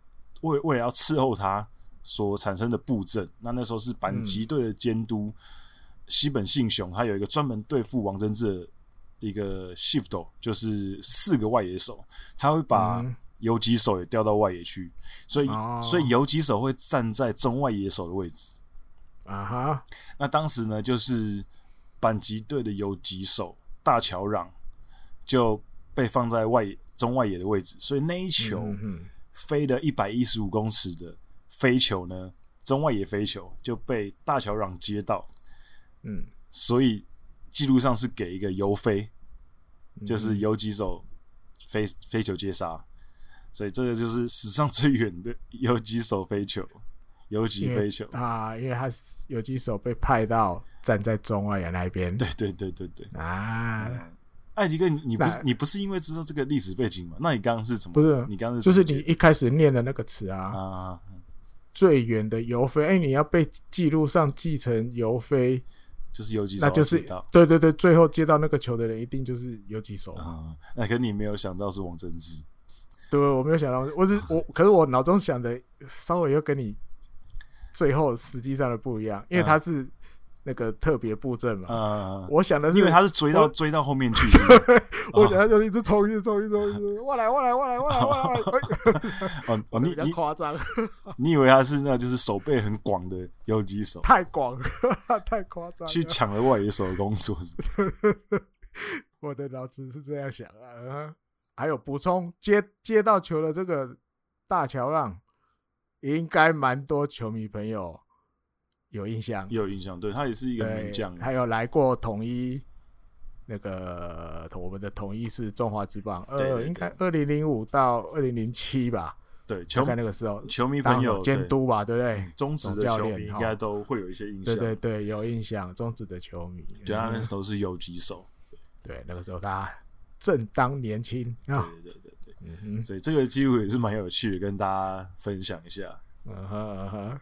为为了要伺候他。所产生的布阵，那那时候是阪急队的监督西本信雄，他有一个专门对付王贞治的一个 shift，就是四个外野手，他会把游击手也调到外野去，所以所以游击手会站在中外野手的位置。啊哈，那当时呢，就是板级队的游击手大乔让就被放在外中外野的位置，所以那一球飞的一百一十五公尺的。飞球呢，中外野飞球就被大乔让接到，嗯，所以记录上是给一个游飞，就是游击手飞飞球接杀，所以这个就是史上最远的游击手飞球，游击飞球。啊，因为他是游击手被派到站在中外野那边，对对对对对。啊，艾迪哥，你不是你不是因为知道这个历史背景吗？那你刚刚是怎么？不是你刚刚就是你一开始念的那个词啊。啊。最远的游飞，哎、欸，你要被记录上记成游飞，就是游击手，那就是对对对，最后接到那个球的人一定就是游击手啊。那可你没有想到是王贞治，对，我没有想到，我是我，可是我脑中想的稍微又跟你最后实际上的不一样，因为他是。嗯那个特别布阵嘛，嗯，我想的是，因为他是追到追到后面去，我想他就一直冲，一直冲，一直冲，一直我来，我来，我来，我来，我来，哦哦，你你夸张，你以为他是那就是手背很广的游击手？太广，太夸张，去抢了外野手的工作是是，我的脑子是这样想啊。还有补充，接接到球的这个大桥浪，应该蛮多球迷朋友。有印象，有印象，对，他也是一个名将，还有来过统一，那个我们的统一是中华之棒，呃，应该二零零五到二零零七吧，对，球看那个时候球迷朋友监督吧，对不对？中职的球迷应该都会有一些印象，对对对，有印象，中职的球迷，对，他那时候是游击手，对，那个时候他正当年轻，对对对对，嗯哼，所以这个机会也是蛮有趣的，跟大家分享一下，嗯哼嗯哼。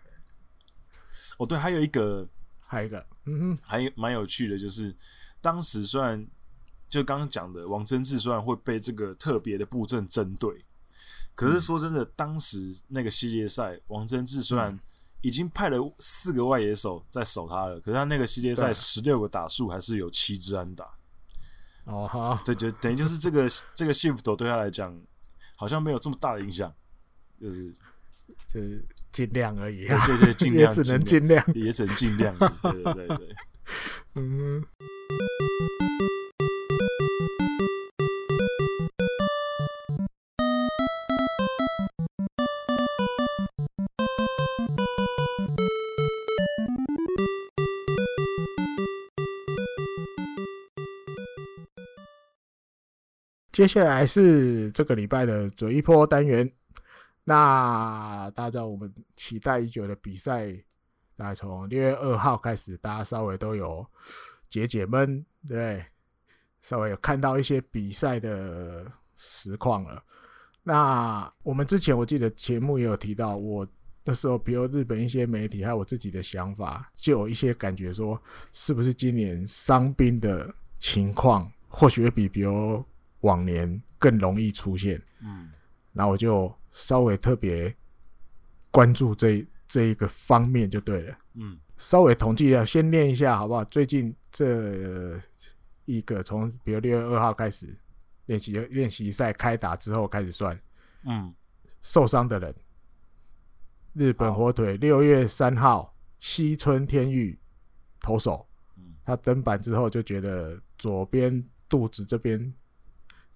哦，对，还有一个，还有一个，嗯哼，还蛮有趣的，就是当时虽然就刚刚讲的王贞治虽然会被这个特别的布阵针对，可是说真的，当时那个系列赛，王贞治虽然已经派了四个外野手在守他了，可是他那个系列赛十六个打数还是有七支安打。哦好，这就等于就是这个这个 shift 对他来讲好像没有这么大的影响，就是就是。尽量而已，对对对，尽量，也只能尽量，也只能尽量，对对对对，嗯。接下来是这个礼拜的嘴一波单元。那大家知道我们期待已久的比赛，大概从六月二号开始，大家稍微都有解解闷，对对？稍微有看到一些比赛的实况了。那我们之前我记得节目也有提到，我那时候比如日本一些媒体还有我自己的想法，就有一些感觉说，是不是今年伤兵的情况或许会比比如往年更容易出现？嗯，那我就。稍微特别关注这这一个方面就对了。嗯，稍微统计一下，先念一下好不好？最近这一个从比如六月二号开始练习练习赛开打之后开始算，嗯，受伤的人，日本火腿六月三号西村天玉投手，他登板之后就觉得左边肚子这边，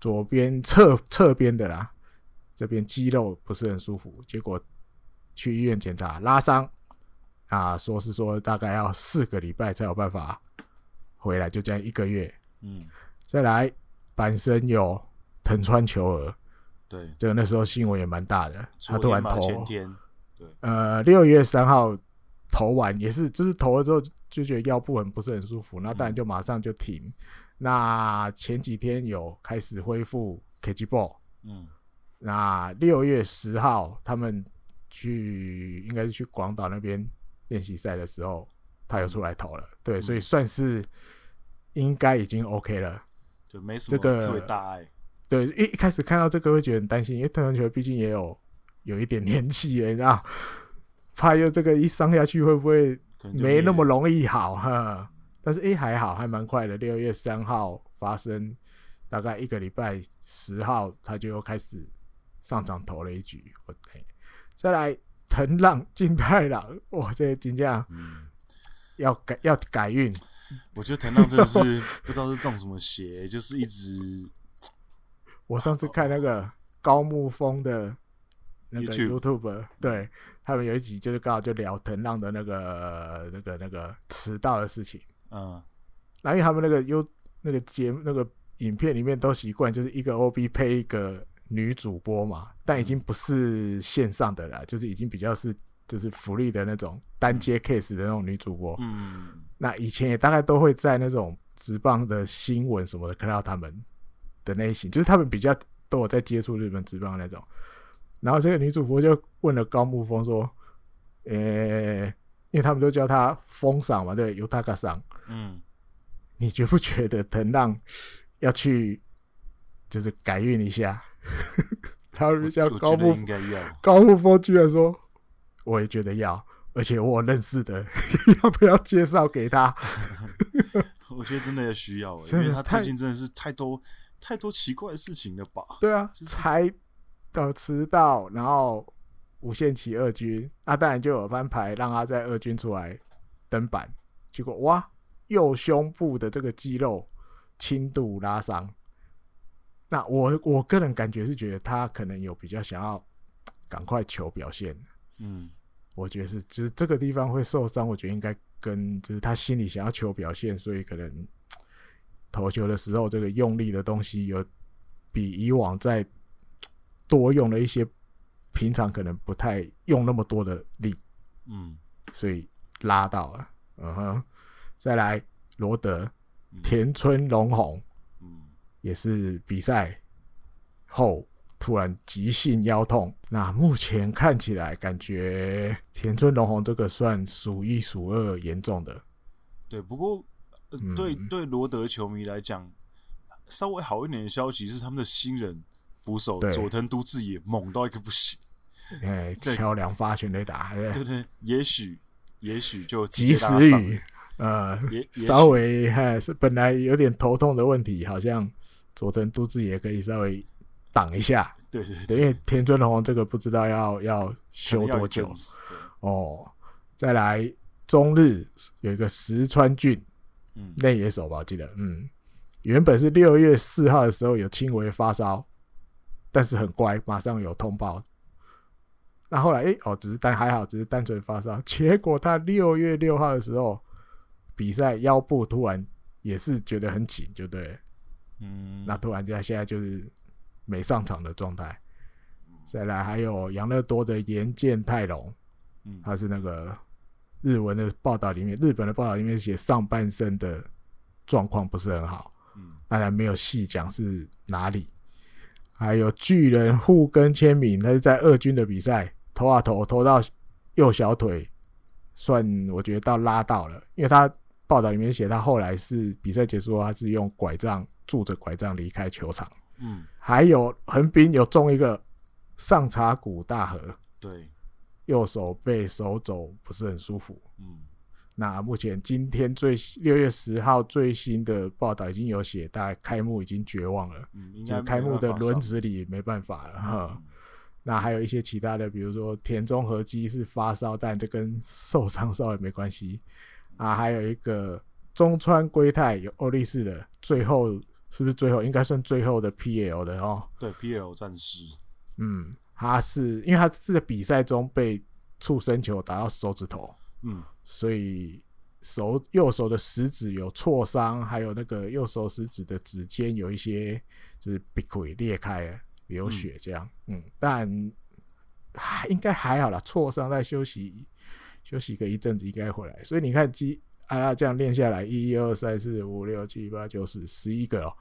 左边侧侧边的啦，这边肌肉不是很舒服，结果去医院检查拉伤，啊，说是说大概要四个礼拜才有办法回来，就这样一个月。嗯，再来板神有藤川球儿，对，这个那时候新闻也蛮大的，他突然投，对，呃，六月三号投完也是，就是投了之后就觉得腰部很不是很舒服，那当然就马上就停。嗯、那前几天有开始恢复 catch ball，嗯，那六月十号他们去应该是去广岛那边练习赛的时候，他又出来投了，嗯、对，所以算是应该已经 OK 了，就没。什么特别大碍。对，一一开始看到这个会觉得很担心，因为藤川球毕竟也有有一点年纪了，你知道，怕又这个一伤下去会不会没那么容易好哈？但是诶还好，还蛮快的，六月三号发生，大概一个礼拜十号他就又开始上场投了一局。OK，再来藤浪晋太郎，哇，这个金将要改要改运。我觉得藤浪真的是 不知道是中什么邪，就是一直。我上次看那个高木峰的那个 YouTube，对，他们有一集就是刚好就聊藤浪的那个那个那个迟到的事情。嗯，那因为他们那个 U 那个节目那个影片里面都习惯就是一个 OB 配一个女主播嘛，但已经不是线上的了，就是已经比较是就是福利的那种单接 case 的那种女主播。嗯，那以前也大概都会在那种职棒的新闻什么的看到他们。的类型就是他们比较都有在接触日本职棒那种，然后这个女主播就问了高木峰说：“呃、欸，因为他们都叫她风赏嘛，对，尤塔卡桑，嗯，你觉不觉得藤浪要去就是改运一下？”然后就叫高木应该要高木峰居然说：“我也觉得要，而且我认识的，要不要介绍给他？” 我觉得真的要需要，因为他最近真的是太多。太多奇怪的事情了吧？对啊，才到迟到，然后无限期二军，那当然就有翻牌让他在二军出来登板，结果哇，右胸部的这个肌肉轻度拉伤。那我我个人感觉是觉得他可能有比较想要赶快求表现，嗯，我觉得是，就是这个地方会受伤，我觉得应该跟就是他心里想要求表现，所以可能。投球的时候，这个用力的东西有比以往再多用了一些，平常可能不太用那么多的力，嗯，所以拉到了，嗯哼。再来罗德田村龙宏，嗯，也是比赛后突然急性腰痛，那目前看起来感觉田村龙宏这个算数一数二严重的，对，不过。对对，罗德球迷来讲，稍微好一点的消息是，他们的新人捕手佐藤都志也猛到一个不行。哎，敲两发全垒打，对对，对，也许也许就及时雨，呃，稍微还是本来有点头痛的问题，好像佐藤都智也可以稍微挡一下。对对对，因为田村龙宏这个不知道要要修多久。哦，再来中日有一个石川骏。内野手吧，我记得，嗯，原本是六月四号的时候有轻微发烧，但是很乖，马上有通报。那后来，哎、欸，哦，只是但还好，只是单纯发烧。结果他六月六号的时候比赛腰部突然也是觉得很紧，就对，嗯，那突然间现在就是没上场的状态。再来还有养乐多的岩见泰隆，嗯，他是那个。日文的报道里面，日本的报道里面写上半身的状况不是很好，嗯，当然没有细讲是哪里。还有巨人户根签名，他是在二军的比赛投啊投，投到右小腿，算我觉得到拉到了，因为他报道里面写他后来是比赛结束后，他是用拐杖拄着拐杖离开球场，嗯，还有横滨有中一个上茶谷大河，对。右手背手肘不是很舒服，嗯，那目前今天最六月十号最新的报道已经有写，大概开幕已经绝望了，嗯，就开幕的轮值里没办法了哈。那还有一些其他的，比如说田中和基是发烧，但这跟受伤稍微没关系。啊。还有一个中川圭太有欧力士的，最后是不是最后应该算最后的 PL 的哦？对，PL 战士。嗯，他是因为他是在比赛中被触身球打到手指头，嗯，所以手右手的食指有挫伤，还有那个右手食指的指尖有一些就是被溃裂开。流血这样，嗯，嗯，但还应该还好啦，挫伤再休息休息个一阵子应该回来。所以你看，基啊这样练下来，一二三四五六七八九十十一个哦，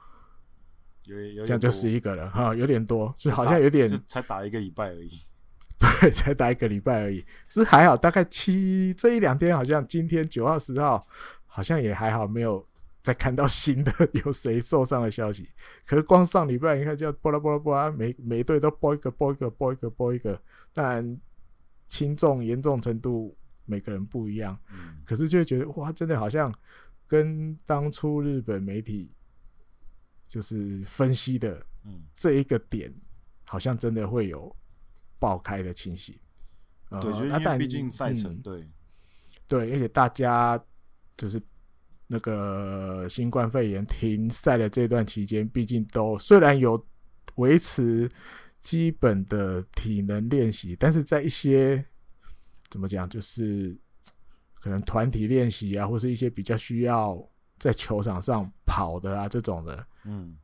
有有这样就十一个了哈，有点多，是好像有点才打一个礼拜而已，对，才打一个礼拜而已，是还好，大概七这一两天好像今天九号十号好像也还好，没有。再看到新的 有谁受伤的消息，可是光上礼拜你看，就波拉波拉波拉，每每队都报一个报一个报一个报一个，当然轻重严重程度每个人不一样，嗯、可是就会觉得哇，真的好像跟当初日本媒体就是分析的这一个点，好像真的会有爆开的情形。对，就因为毕竟赛程，对对，而且大家就是。那个新冠肺炎停赛的这段期间，毕竟都虽然有维持基本的体能练习，但是在一些怎么讲，就是可能团体练习啊，或是一些比较需要在球场上跑的啊这种的，嗯，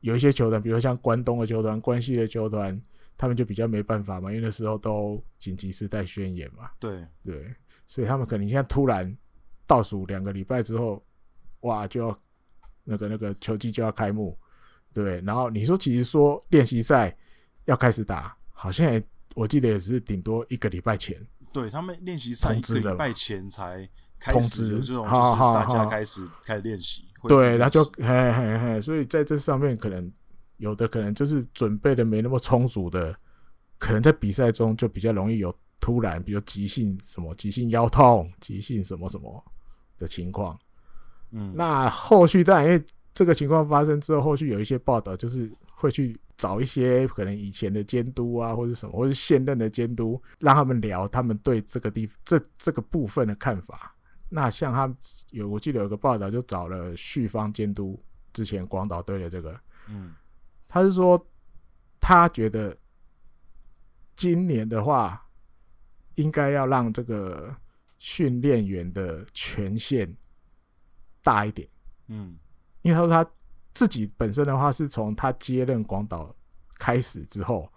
有一些球团，比如像关东的球团、关西的球团，他们就比较没办法嘛，因为那时候都紧急事态宣言嘛，对对，所以他们可能现在突然倒数两个礼拜之后。哇，就要那个那个球季就要开幕，对。然后你说，其实说练习赛要开始打，好像也我记得也是顶多一个礼拜前。对他们练习赛一个礼拜前才开始通知这种，就是大家开始开始练习。对，然后就嘿嘿嘿，所以在这上面可能有的可能就是准备的没那么充足的，可能在比赛中就比较容易有突然，比如急性什么急性腰痛、急性什么什么的情况。嗯，那后续当然，因为这个情况发生之后，后续有一些报道，就是会去找一些可能以前的监督啊，或者什么，或者现任的监督，让他们聊他们对这个地这这个部分的看法。那像他有，我记得有个报道，就找了旭方监督之前广岛队的这个，嗯，他是说他觉得今年的话，应该要让这个训练员的权限。大一点，嗯，因为他说他自己本身的话，是从他接任广岛开始之后，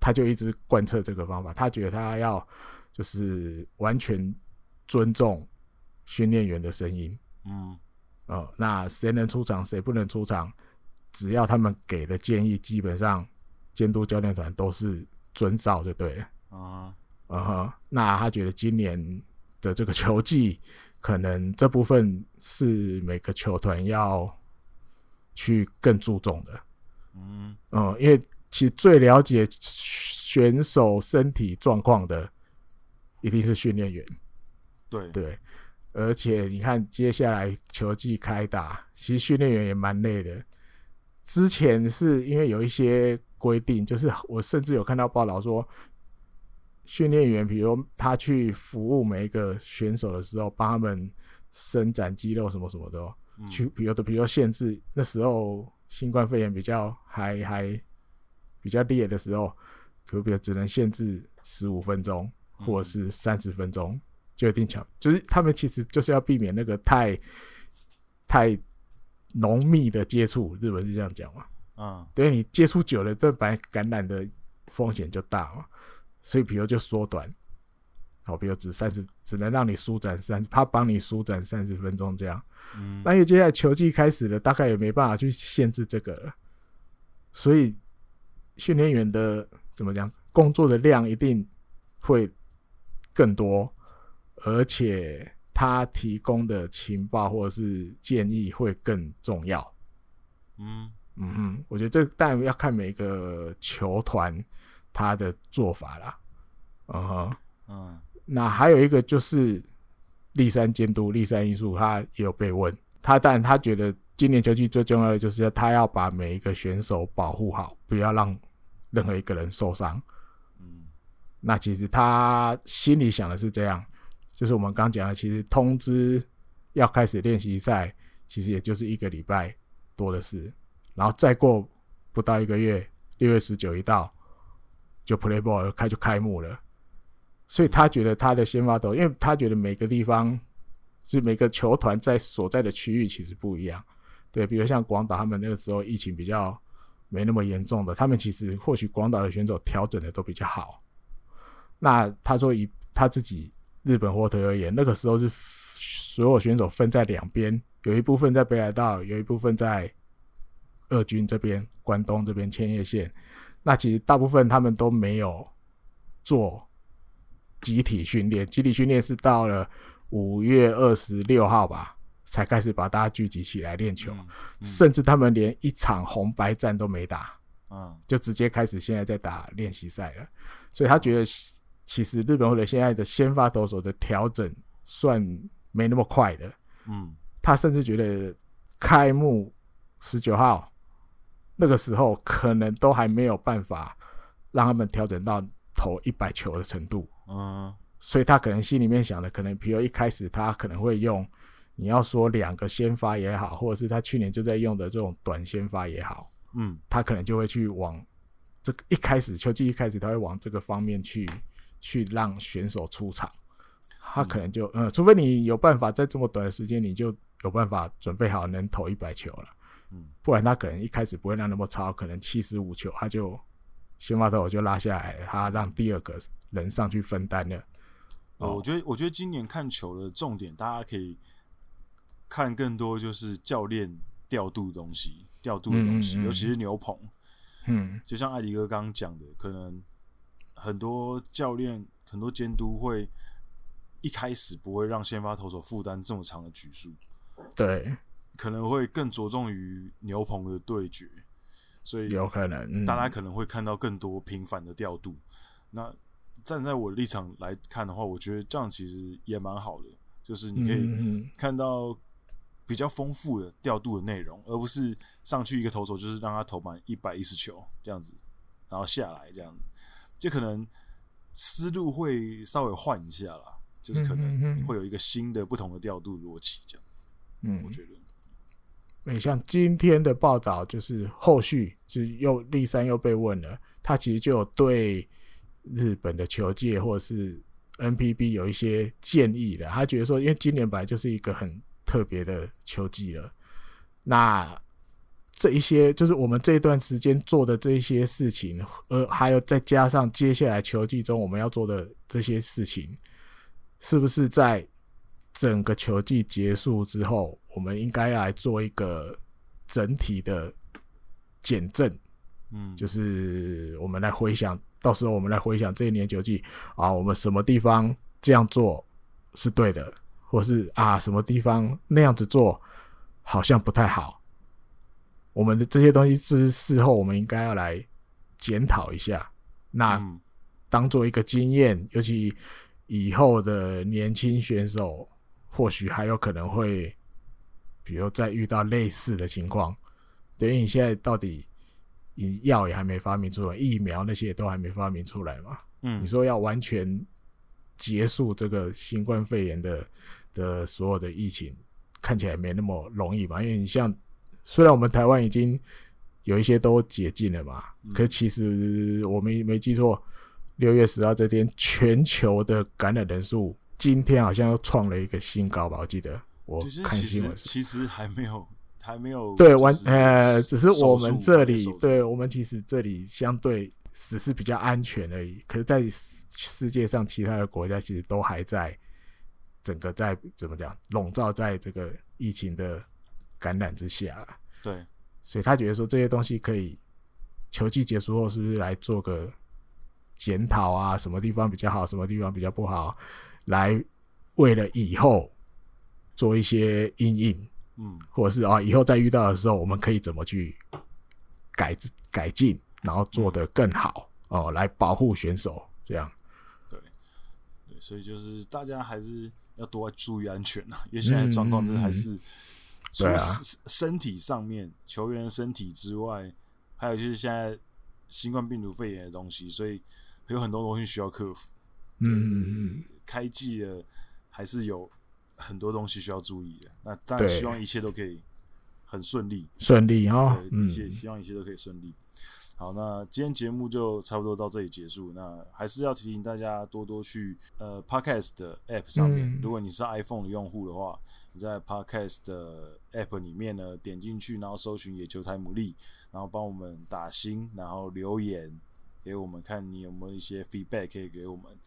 他就一直贯彻这个方法。他觉得他要就是完全尊重训练员的声音，嗯，哦，那谁能出场，谁不能出场，只要他们给的建议，基本上监督教练团都是遵照就对了，啊，嗯哼，那他觉得今年的这个球季。可能这部分是每个球团要去更注重的，嗯嗯，因为其实最了解选手身体状况的一定是训练员，对对，而且你看接下来球季开打，其实训练员也蛮累的。之前是因为有一些规定，就是我甚至有看到报道说。训练员，比如他去服务每一个选手的时候，帮他们伸展肌肉什么什么的，去比如的，比如限制那时候新冠肺炎比较还还比较烈的时候，可比如只能限制十五分钟或者是三十分钟，就一定强，就是他们其实就是要避免那个太太浓密的接触，日本是这样讲嘛？嗯，对，你接触久了，这白感染的风险就大嘛。所以，比如就缩短，好，比如只三十，只能让你舒展三，他帮你舒展三十分钟这样。嗯，那因为接下来球季开始了，大概也没办法去限制这个了。所以，训练员的怎么讲，工作的量一定会更多，而且他提供的情报或者是建议会更重要。嗯嗯哼，我觉得这当然要看每个球团。他的做法啦，嗯哼，嗯，那还有一个就是立山监督立山因素，他也有被问，他当然他觉得今年球季最重要的就是他要把每一个选手保护好，不要让任何一个人受伤，那其实他心里想的是这样，就是我们刚讲的，其实通知要开始练习赛，其实也就是一个礼拜多的事，然后再过不到一个月，六月十九一到，就 play ball 开就开幕了。所以他觉得他的先发投，因为他觉得每个地方是每个球团在所在的区域其实不一样，对，比如像广岛他们那个时候疫情比较没那么严重的，他们其实或许广岛的选手调整的都比较好。那他说，以他自己日本火腿而言，那个时候是所有选手分在两边，有一部分在北海道，有一部分在二军这边，关东这边千叶县。那其实大部分他们都没有做集体训练，集体训练是到了五月二十六号吧，才开始把大家聚集起来练球，嗯嗯、甚至他们连一场红白战都没打，嗯，就直接开始现在在打练习赛了，所以他觉得。其实日本或者现在的先发投手的调整算没那么快的，嗯，他甚至觉得开幕十九号那个时候可能都还没有办法让他们调整到投一百球的程度，嗯，所以他可能心里面想的，可能比如一开始他可能会用，你要说两个先发也好，或者是他去年就在用的这种短先发也好，嗯，他可能就会去往这个一开始秋季一开始他会往这个方面去。去让选手出场，他可能就嗯，除非你有办法在这么短的时间，你就有办法准备好能投一百球了，嗯，不然他可能一开始不会让那么超，可能七十五球他就先发投就拉下来了，他让第二个人上去分担了。哦，我觉得我觉得今年看球的重点，大家可以看更多就是教练调度的东西，调度的东西，尤其是牛棚，嗯，就像艾迪哥刚刚讲的，可能。很多教练、很多监督会一开始不会让先发投手负担这么长的局数，对，可能会更着重于牛棚的对决，所以有可能大家可能会看到更多频繁的调度。嗯、那站在我的立场来看的话，我觉得这样其实也蛮好的，就是你可以看到比较丰富的调度的内容，而不是上去一个投手就是让他投满一百一十球这样子，然后下来这样子。就可能思路会稍微换一下啦，就是可能会有一个新的、不同的调度逻辑这样子。嗯，我觉得。没像今天的报道，就是后续就是又立三又被问了，他其实就有对日本的球界或者是 NPB 有一些建议的。他觉得说，因为今年本来就是一个很特别的球季了，那。这一些就是我们这一段时间做的这一些事情，呃，还有再加上接下来球季中我们要做的这些事情，是不是在整个球季结束之后，我们应该来做一个整体的减震？嗯，就是我们来回想，到时候我们来回想这一年球季啊，我们什么地方这样做是对的，或是啊什么地方那样子做好像不太好。我们的这些东西是事后，我们应该要来检讨一下。那当做一个经验，尤其以后的年轻选手，或许还有可能会，比如再遇到类似的情况。等于你现在到底，你药也还没发明出来，疫苗那些也都还没发明出来嘛？嗯，你说要完全结束这个新冠肺炎的的所有的疫情，看起来没那么容易嘛？因为你像。虽然我们台湾已经有一些都解禁了嘛，嗯、可其实我没没记错，六月十号这天全球的感染人数今天好像又创了一个新高吧？我记得我看新闻，其实还没有还没有对完呃，只是我们这里对我们其实这里相对只是比较安全而已。可是，在世界上其他的国家其实都还在整个在怎么讲笼罩在这个疫情的。感染之下，对，所以他觉得说这些东西可以球季结束后是不是来做个检讨啊？什么地方比较好，什么地方比较不好，来为了以后做一些阴影，嗯，或者是啊，以后再遇到的时候，我们可以怎么去改改进，然后做得更好哦，来保护选手这样。对，对，所以就是大家还是要多注意安全啊，因为现在状况真的还是。除了身体上面球员身体之外，还有就是现在新冠病毒肺炎的东西，所以有很多东西需要克服。嗯嗯嗯，开季了还是有很多东西需要注意的。那当然希望一切都可以很顺利，顺利哈。对，一切希望一切都可以顺利。好，那今天节目就差不多到这里结束。那还是要提醒大家多多去呃 Podcast 的 App 上面。嗯、如果你是 iPhone 的用户的话，你在 Podcast 的 App 里面呢，点进去，然后搜寻野球台牡蛎，然后帮我们打星，然后留言给我们，看你有没有一些 feedback 可以给我们。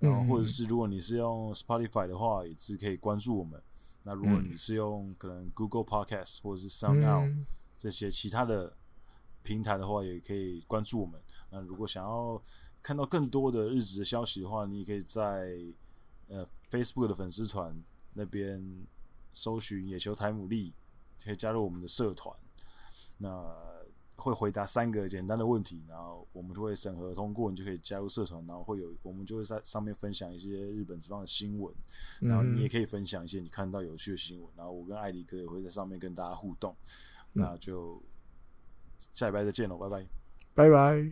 然后或者是如果你是用 Spotify 的话，也是可以关注我们。那如果你是用可能 Google Podcast 或者是 SoundOut 这些其他的。平台的话，也可以关注我们。那如果想要看到更多的日子的消息的话，你也可以在呃 Facebook 的粉丝团那边搜寻“野球台姆利”，可以加入我们的社团。那会回答三个简单的问题，然后我们就会审核通过，你就可以加入社团。然后会有我们就会在上面分享一些日本职棒的新闻，然后你也可以分享一些你看到有趣的新闻。然后我跟艾迪哥也会在上面跟大家互动。那就。下礼拜再见喽，拜拜，拜拜。